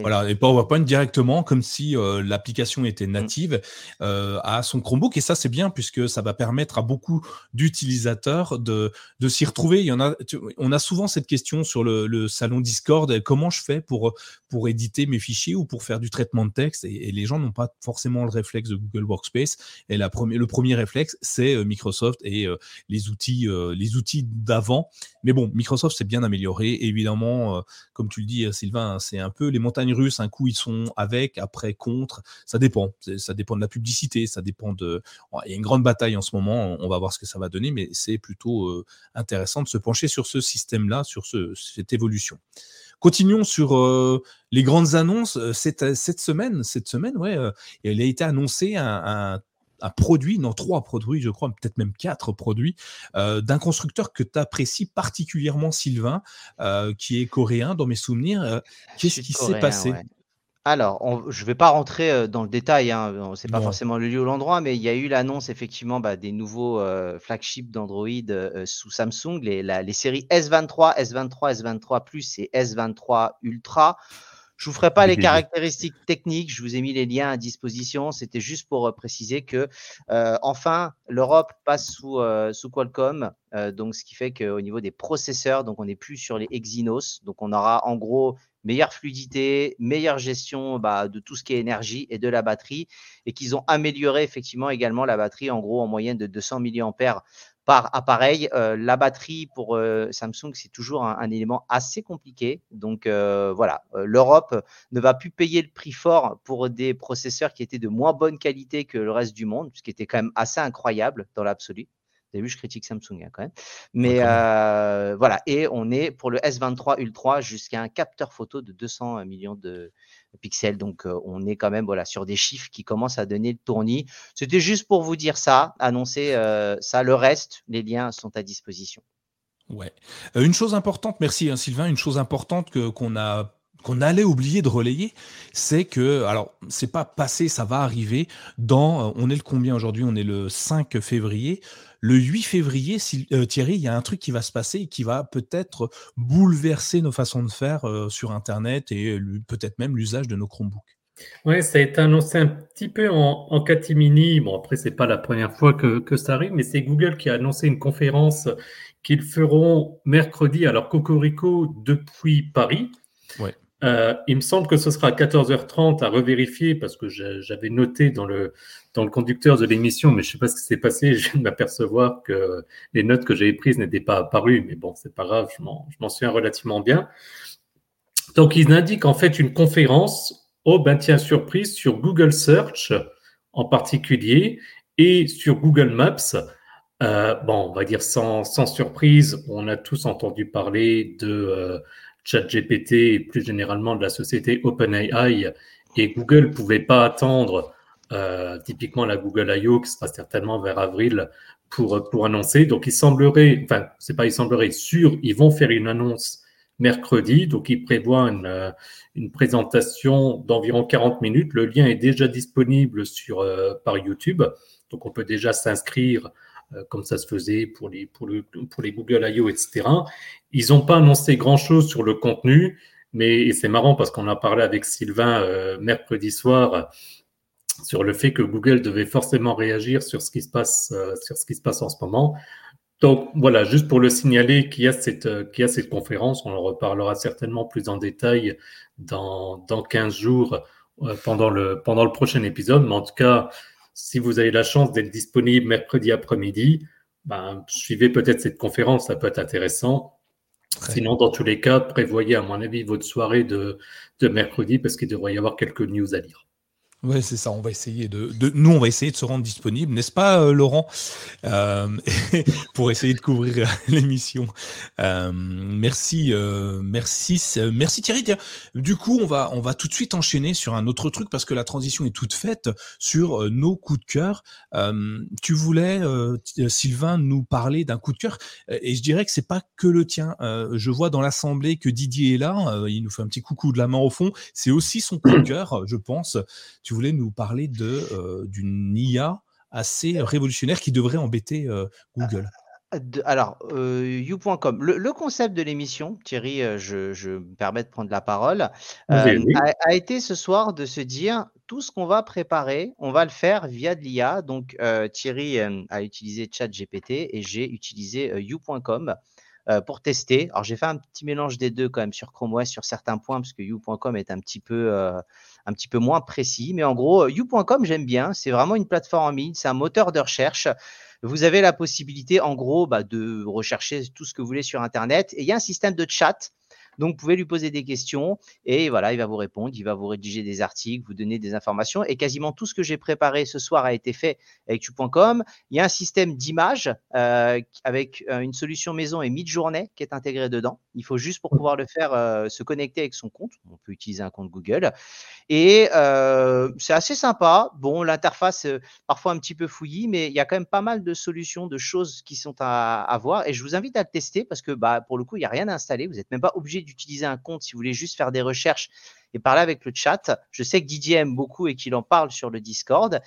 Voilà, et PowerPoint directement, comme si euh, l'application était mmh. native euh, à son Chromebook. Et ça, c'est bien puisque ça va permettre à beaucoup d'utilisateurs de, de s'y retrouver. Il y en a, on a souvent cette question sur le, le, salon Discord comment je fais pour, pour éditer mes fichiers ou pour faire du traitement de texte et, les gens n'ont pas forcément le réflexe de Google Workspace. Et la premier, le premier réflexe, c'est Microsoft et les outils, les outils d'avant. Mais bon, Microsoft s'est bien amélioré. Évidemment, comme tu le dit, Sylvain, hein, c'est un peu les montagnes russes. Un coup, ils sont avec, après, contre. Ça dépend. Ça dépend de la publicité. Ça dépend de. Il y a une grande bataille en ce moment. On va voir ce que ça va donner, mais c'est plutôt euh, intéressant de se pencher sur ce système-là, sur cette évolution. Continuons sur euh, les grandes annonces. Euh, cette, semaine, cette semaine, ouais, il a été annoncé un produit, non trois produits, je crois, peut-être même quatre produits, euh, d'un constructeur que tu apprécies particulièrement, Sylvain, euh, qui est coréen dans mes souvenirs. Euh, qu'est-ce qui s'est passé? Alors, je ne vais pas rentrer dans le détail, hein, ce n'est pas forcément le lieu ou l'endroit, mais il y a eu l'annonce effectivement bah, des nouveaux flagships d'Android sous Samsung, les, les séries S23, S23, S23 Plus et S23 Ultra. Je vous ferai pas les *laughs* caractéristiques techniques, je vous ai mis les liens à disposition. C'était juste pour euh, préciser que euh, enfin l'Europe passe sous, euh, sous Qualcomm, donc ce qui fait qu'au niveau des processeurs, donc on n'est plus sur les Exynos, donc on aura en gros meilleure fluidité, meilleure gestion bah, de tout ce qui est énergie et de la batterie, et qu'ils ont amélioré effectivement également la batterie en gros en moyenne de 200 mAh par appareil. Euh, la batterie pour euh, Samsung, c'est toujours un, élément assez compliqué. Donc euh, voilà, l'Europe ne va plus payer le prix fort pour des processeurs qui étaient de moins bonne qualité que le reste du monde, ce qui était quand même assez incroyable dans l'absolu. Vous avez vu, je critique Samsung hein, quand même. Mais voilà, et on est pour le S23 Ultra jusqu'à un capteur photo de 200 millions de, pixels. Donc, euh, on est quand même voilà, sur des chiffres qui commencent à donner le tournis. C'était juste pour vous dire ça, annoncer euh, ça. Le reste, les liens sont à disposition. Ouais. Euh, une chose importante, merci hein, Sylvain, une chose importante que qu'on a qu'on allait oublier de relayer, c'est que, alors, c'est pas passé, ça va arriver dans, on est le combien aujourd'hui? On est le 5 février. Le 8 février, euh, Thierry, il y a un truc qui va se passer et qui va peut-être bouleverser nos façons de faire euh, sur Internet et peut-être même l'usage de nos Chromebooks. Oui, ça a été annoncé un petit peu en, catimini. Bon, après, c'est pas la première fois que, que ça arrive, mais c'est Google qui a annoncé une conférence qu'ils feront mercredi, alors Cocorico depuis Paris. Ouais. Euh, il me semble que ce sera à 14h30 à revérifier parce que j'avais noté dans le, dans le conducteur de l'émission, mais je ne sais pas ce qui s'est passé. *laughs* Je viens de m'apercevoir que les notes que j'avais prises n'étaient pas apparues, mais bon, c'est pas grave, je m'en souviens relativement bien. Donc, ils indiquent en fait une conférence, oh ben tiens, surprise, sur Google Search en particulier et sur Google Maps. Euh, bon, on va dire sans, sans, surprise, on a tous entendu parler de. Euh, ChatGPT et plus généralement de la société OpenAI et Google ne pouvait pas attendre euh, typiquement la Google I.O. qui sera certainement vers avril pour, pour annoncer. Donc il semblerait, enfin c'est pas il semblerait, sûr, ils vont faire une annonce mercredi. Donc ils prévoient une, euh, une présentation d'environ 40 minutes. Le lien est déjà disponible sur, euh, par YouTube. Donc on peut déjà s'inscrire comme ça se faisait pour les, pour, le, pour les Google I.O., etc. Ils n'ont pas annoncé grand-chose sur le contenu, mais c'est marrant parce qu'on a parlé avec Sylvain euh, mercredi soir sur le fait que Google devait forcément réagir sur ce qui se passe, euh, sur ce qui se passe en ce moment. Donc voilà, juste pour le signaler qu'il y, a cette, a cette conférence, on en reparlera certainement plus en détail dans, dans 15 jours euh, pendant, le, pendant le prochain épisode. Mais en tout cas, si vous avez la chance d'être disponible mercredi après-midi, ben, suivez peut-être cette conférence, ça peut être intéressant. Sinon, dans tous les cas, prévoyez, à mon avis, votre soirée de, de mercredi parce qu'il devrait y avoir quelques news à lire. Oui, c'est ça. On va essayer de, nous, on va essayer de se rendre disponible, n'est-ce pas, euh, Laurent, euh, *laughs* pour essayer de couvrir l'émission. Euh, merci, merci, merci Thierry. Du coup, on va, on va tout de suite enchaîner sur un autre truc parce que la transition est toute faite sur nos coups de cœur. tu voulais, Sylvain, nous parler d'un coup de cœur, et je dirais que c'est pas que le tien. je vois dans l'assemblée que Didier est là. il nous fait un petit coucou de la main au fond. C'est aussi son coup de cœur, je pense tu voulais nous parler de euh, d'une IA assez révolutionnaire qui devrait embêter euh, Google. Ah, alors, euh, you.com, le, concept de l'émission, Thierry, je, me permets de prendre la parole, a, été ce soir de se dire tout ce qu'on va préparer, on va le faire via de l'IA. Donc, Thierry a utilisé ChatGPT et j'ai utilisé you.com. pour tester. Alors j'ai fait un petit mélange des deux quand même sur Chrome OS sur certains points parce que you.com est un petit peu un petit peu moins précis. Mais en gros, euh, you.com, j'aime bien. C'est vraiment une plateforme en ligne, c'est un moteur de recherche. Vous avez la possibilité, en gros, bah, de rechercher tout ce que vous voulez sur Internet. Et il y a un système de chat donc, vous pouvez lui poser des questions et voilà, il va vous répondre, il va vous rédiger des articles, vous donner des informations. Et quasiment tout ce que j'ai préparé ce soir a été fait avec tu.com. Il y a un système d'image euh, avec euh, une solution maison et mid-journée qui est intégrée dedans. Il faut juste pour pouvoir le faire euh, se connecter avec son compte. On peut utiliser un compte Google. Et c'est assez sympa. Bon, l'interface parfois un petit peu fouillie, mais il y a quand même pas mal de solutions, de choses qui sont à, à voir. Et je vous invite à le tester parce que bah, pour le coup, il n'y a rien à installer. Vous n'êtes même pas obligé d'utiliser un compte si vous voulez juste faire des recherches et parler avec le chat. Je sais que Didier aime beaucoup et qu'il en parle sur le Discord.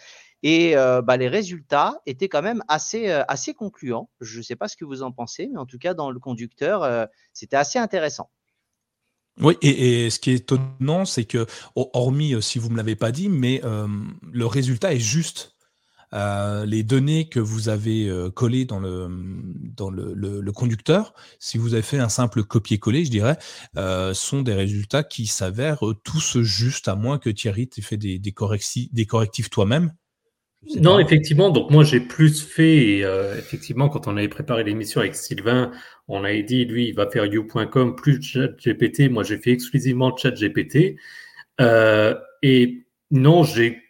Et euh, bah, les résultats étaient quand même assez, euh, assez concluants. Je ne sais pas ce que vous en pensez, mais en tout cas, dans le conducteur, euh, c'était assez intéressant. Oui, et, ce qui est étonnant, c'est que, hormis si vous ne me l'avez pas dit, mais le résultat est juste. Euh, les données que vous avez euh, collées dans le, dans le, conducteur, si vous avez fait un simple copier-coller, je dirais, euh, sont des résultats qui s'avèrent tous justes, à moins que Thierry t'ait fait des, des, correctifs, des correctifs toi-même. Non, effectivement. Donc moi, j'ai plus fait. effectivement, quand on avait préparé l'émission avec Sylvain, on avait dit lui, il va faire you.com plus ChatGPT. Moi, j'ai fait exclusivement ChatGPT. et non, j'ai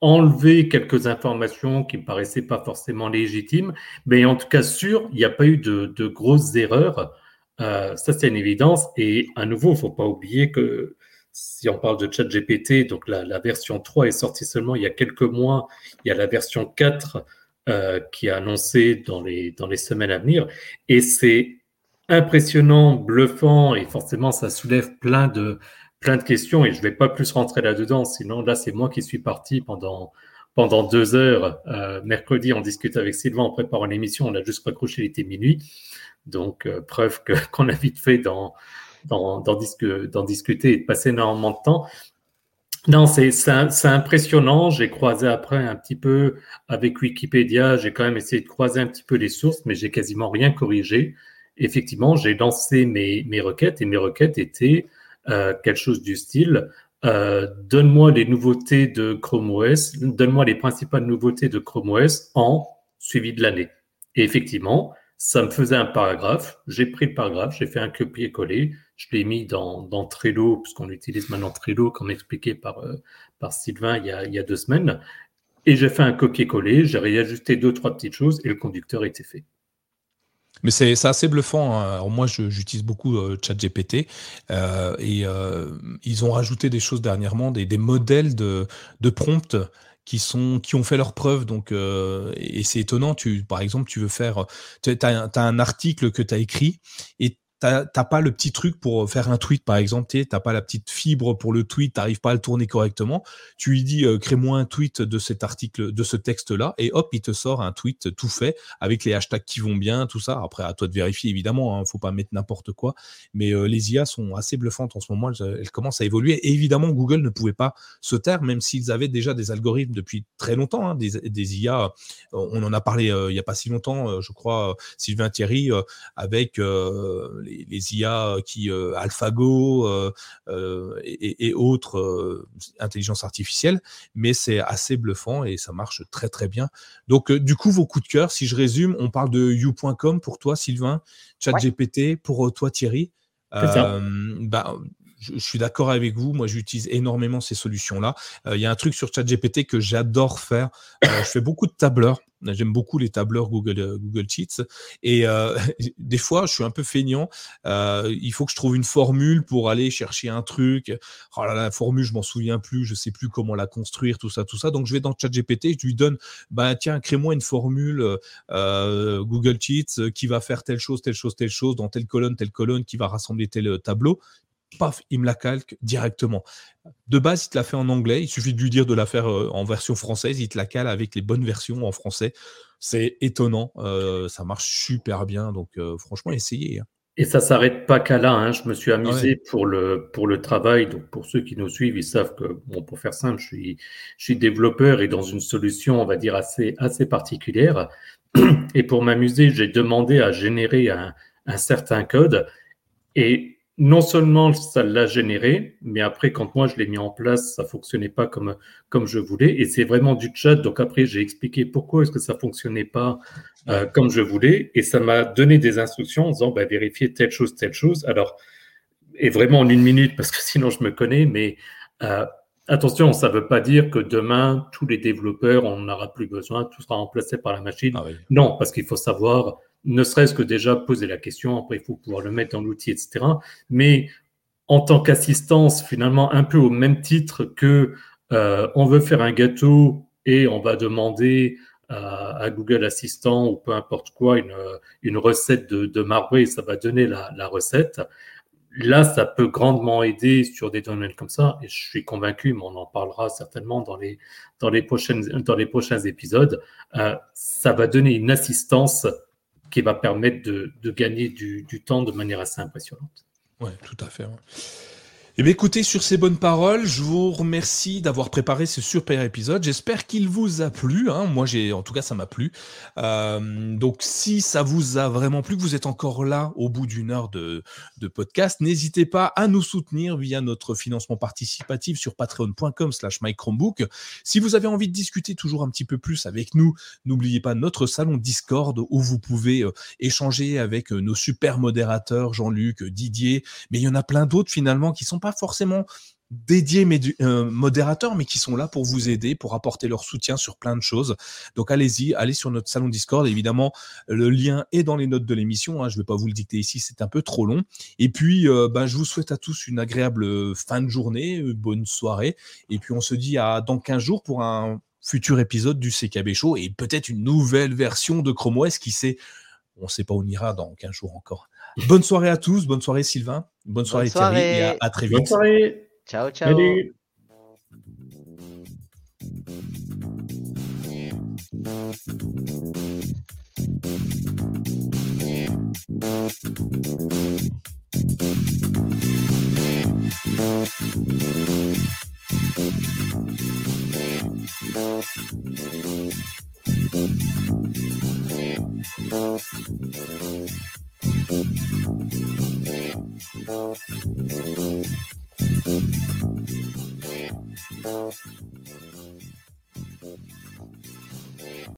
enlever quelques informations qui me paraissaient pas forcément légitimes, mais en tout cas sûr, il n'y a pas eu de, grosses erreurs. Euh, ça, c'est une évidence. Et à nouveau, il faut pas oublier que si on parle de ChatGPT, donc la, version 3 est sortie seulement il y a quelques mois. Il y a la version 4 euh, qui est annoncée dans les semaines à venir. Et c'est impressionnant, bluffant, et forcément, ça soulève plein de, plein de questions et je ne vais pas plus rentrer là-dedans. Sinon, là, c'est moi qui suis parti pendant, pendant deux heures. Euh, mercredi, on discute avec Sylvain en préparant l'émission. On a juste raccroché, il était minuit. Donc, euh, preuve *laughs* qu'on a vite fait d'en dans, dans, discuter et de passer énormément de temps. Non, c'est impressionnant. J'ai croisé après un petit peu avec Wikipédia. J'ai quand même essayé de croiser un petit peu les sources, mais j'ai quasiment rien corrigé. Effectivement, j'ai lancé mes, mes requêtes et mes requêtes étaient euh, quelque chose du style euh, donne-moi les nouveautés de Chrome OS, donne-moi les principales nouveautés de Chrome OS en suivi de l'année. Et effectivement, ça me faisait un paragraphe. J'ai pris le paragraphe, j'ai fait un copier-coller, je l'ai mis dans, dans Trello, puisqu'on utilise maintenant Trello, comme expliqué par, euh, par Sylvain il y, a, il y a deux semaines. Et j'ai fait un copier-coller, j'ai réajusté deux, trois petites choses et le conducteur était fait. Mais c'est assez bluffant. Hein. Alors moi, j'utilise beaucoup euh, ChatGPT euh, et euh, ils ont rajouté des choses dernièrement, des, des modèles de, de prompts qui sont qui ont fait leurs preuves donc euh, et c'est étonnant tu par exemple tu veux faire tu as, un article que tu as écrit et t'as pas le petit truc pour faire un tweet, par exemple, t'as pas la petite fibre pour le tweet, t'arrives pas à le tourner correctement. Tu lui dis, euh, crée-moi un tweet de cet article, de ce texte-là, et hop, il te sort un tweet tout fait avec les hashtags qui vont bien, tout ça. Après, à toi de vérifier, évidemment, hein, faut pas mettre n'importe quoi. Mais euh, les IA sont assez bluffantes en ce moment, elles, commencent à évoluer. Et évidemment, Google ne pouvait pas se taire, même s'ils avaient déjà des algorithmes depuis très longtemps, hein, des, des, IA. on en a parlé il y a pas si longtemps, je crois, Sylvain Thierry, avec les, IA qui euh, AlphaGo euh, euh, et, autres intelligences artificielles, mais c'est assez bluffant et ça marche très très bien. Donc du coup, vos coups de cœur, si je résume, on parle de you.com pour toi, Sylvain, ChatGPT pour toi, Thierry. Bah, je, suis d'accord avec vous. Moi, j'utilise énormément ces solutions-là. Il y a un truc sur ChatGPT que j'adore faire. je fais beaucoup de tableurs. J'aime beaucoup les tableurs Google, euh, Google Sheets. Et euh, *laughs* des fois, je suis un peu feignant. Euh, il faut que je trouve une formule pour aller chercher un truc. Oh là, la formule, je m'en souviens plus. Je sais plus comment la construire, tout ça, tout ça. Donc, je vais dans ChatGPT. Je lui donne, bah, tiens, crée-moi une formule Google Sheets qui va faire telle chose, telle chose, telle chose, dans telle colonne, telle colonne, qui va rassembler tel tableau paf, il me la calque directement. De base, il te la fait en anglais, il suffit de lui dire de la faire euh, en version française, il te la cale avec les bonnes versions en français. C'est étonnant, euh, ça marche super bien, donc euh, franchement, essayez. Hein. Et ça s'arrête pas qu'à là. Hein. Je me suis amusé pour, le, pour le travail. Donc, pour ceux qui nous suivent, ils savent que, bon, pour faire simple, je suis, je suis développeur et dans une solution, on va dire, assez, assez particulière. Et pour m'amuser, j'ai demandé à générer un, un certain code. Et non seulement ça l'a généré, mais après, quand moi je l'ai mis en place, ça fonctionnait pas comme, comme je voulais. Et c'est vraiment du chat. Donc après, j'ai expliqué pourquoi est-ce que ça fonctionnait pas euh, comme je voulais. Et ça m'a donné des instructions en disant, bah, vérifier telle chose, telle chose. Alors, et vraiment en une minute, parce que *laughs* sinon je me connais, mais euh, attention, ça ne veut pas dire que demain, tous les développeurs, on n'en aura plus besoin, tout sera remplacé par la machine. Ah non, parce qu'il faut savoir ne serait-ce que déjà poser la question, après il faut pouvoir le mettre dans l'outil, etc. Mais en tant qu'assistance, finalement, un peu au même titre que euh, on veut faire un gâteau et on va demander à, Google Assistant ou peu importe quoi une, recette de, de marbré et ça va donner la, la, recette. Là, ça peut grandement aider sur des domaines comme ça et je suis convaincu, mais on en parlera certainement dans les, dans les, prochaines, dans les prochains épisodes. Euh, ça va donner une assistance qui va permettre de, gagner du, temps de manière assez impressionnante. Ouais, tout à fait. Eh bien, écoutez, sur ces bonnes paroles, je vous remercie d'avoir préparé ce super épisode. J'espère qu'il vous a plu. Hein. Moi, j'ai, en tout cas, ça m'a plu. Euh, donc, si ça vous a vraiment plu, que vous êtes encore là au bout d'une heure de, podcast, n'hésitez pas à nous soutenir via notre financement participatif sur patreon.com/slash mychromebook. Si vous avez envie de discuter toujours un petit peu plus avec nous, n'oubliez pas notre salon Discord où vous pouvez euh, échanger avec euh, nos super modérateurs, Jean-Luc, Didier, mais il y en a plein d'autres finalement qui sont pas forcément dédiés mais euh, modérateurs, mais qui sont là pour vous aider, pour apporter leur soutien sur plein de choses. Donc allez-y, allez sur notre salon Discord. Évidemment, le lien est dans les notes de l'émission. Hein. je ne vais pas vous le dicter ici, c'est un peu trop long. Et puis, euh, bah, je vous souhaite à tous une agréable fin de journée, bonne soirée. Et puis, on se dit à dans 15 jours pour un futur épisode du CKB Show et peut-être une nouvelle version de Chrome OS qui sait, on ne sait pas où on ira dans 15 jours encore. Bonne soirée à tous, bonne soirée Sylvain, bonne soirée, Thierry et à, très vite. Bonne soirée. Ciao, ciao. Thank you.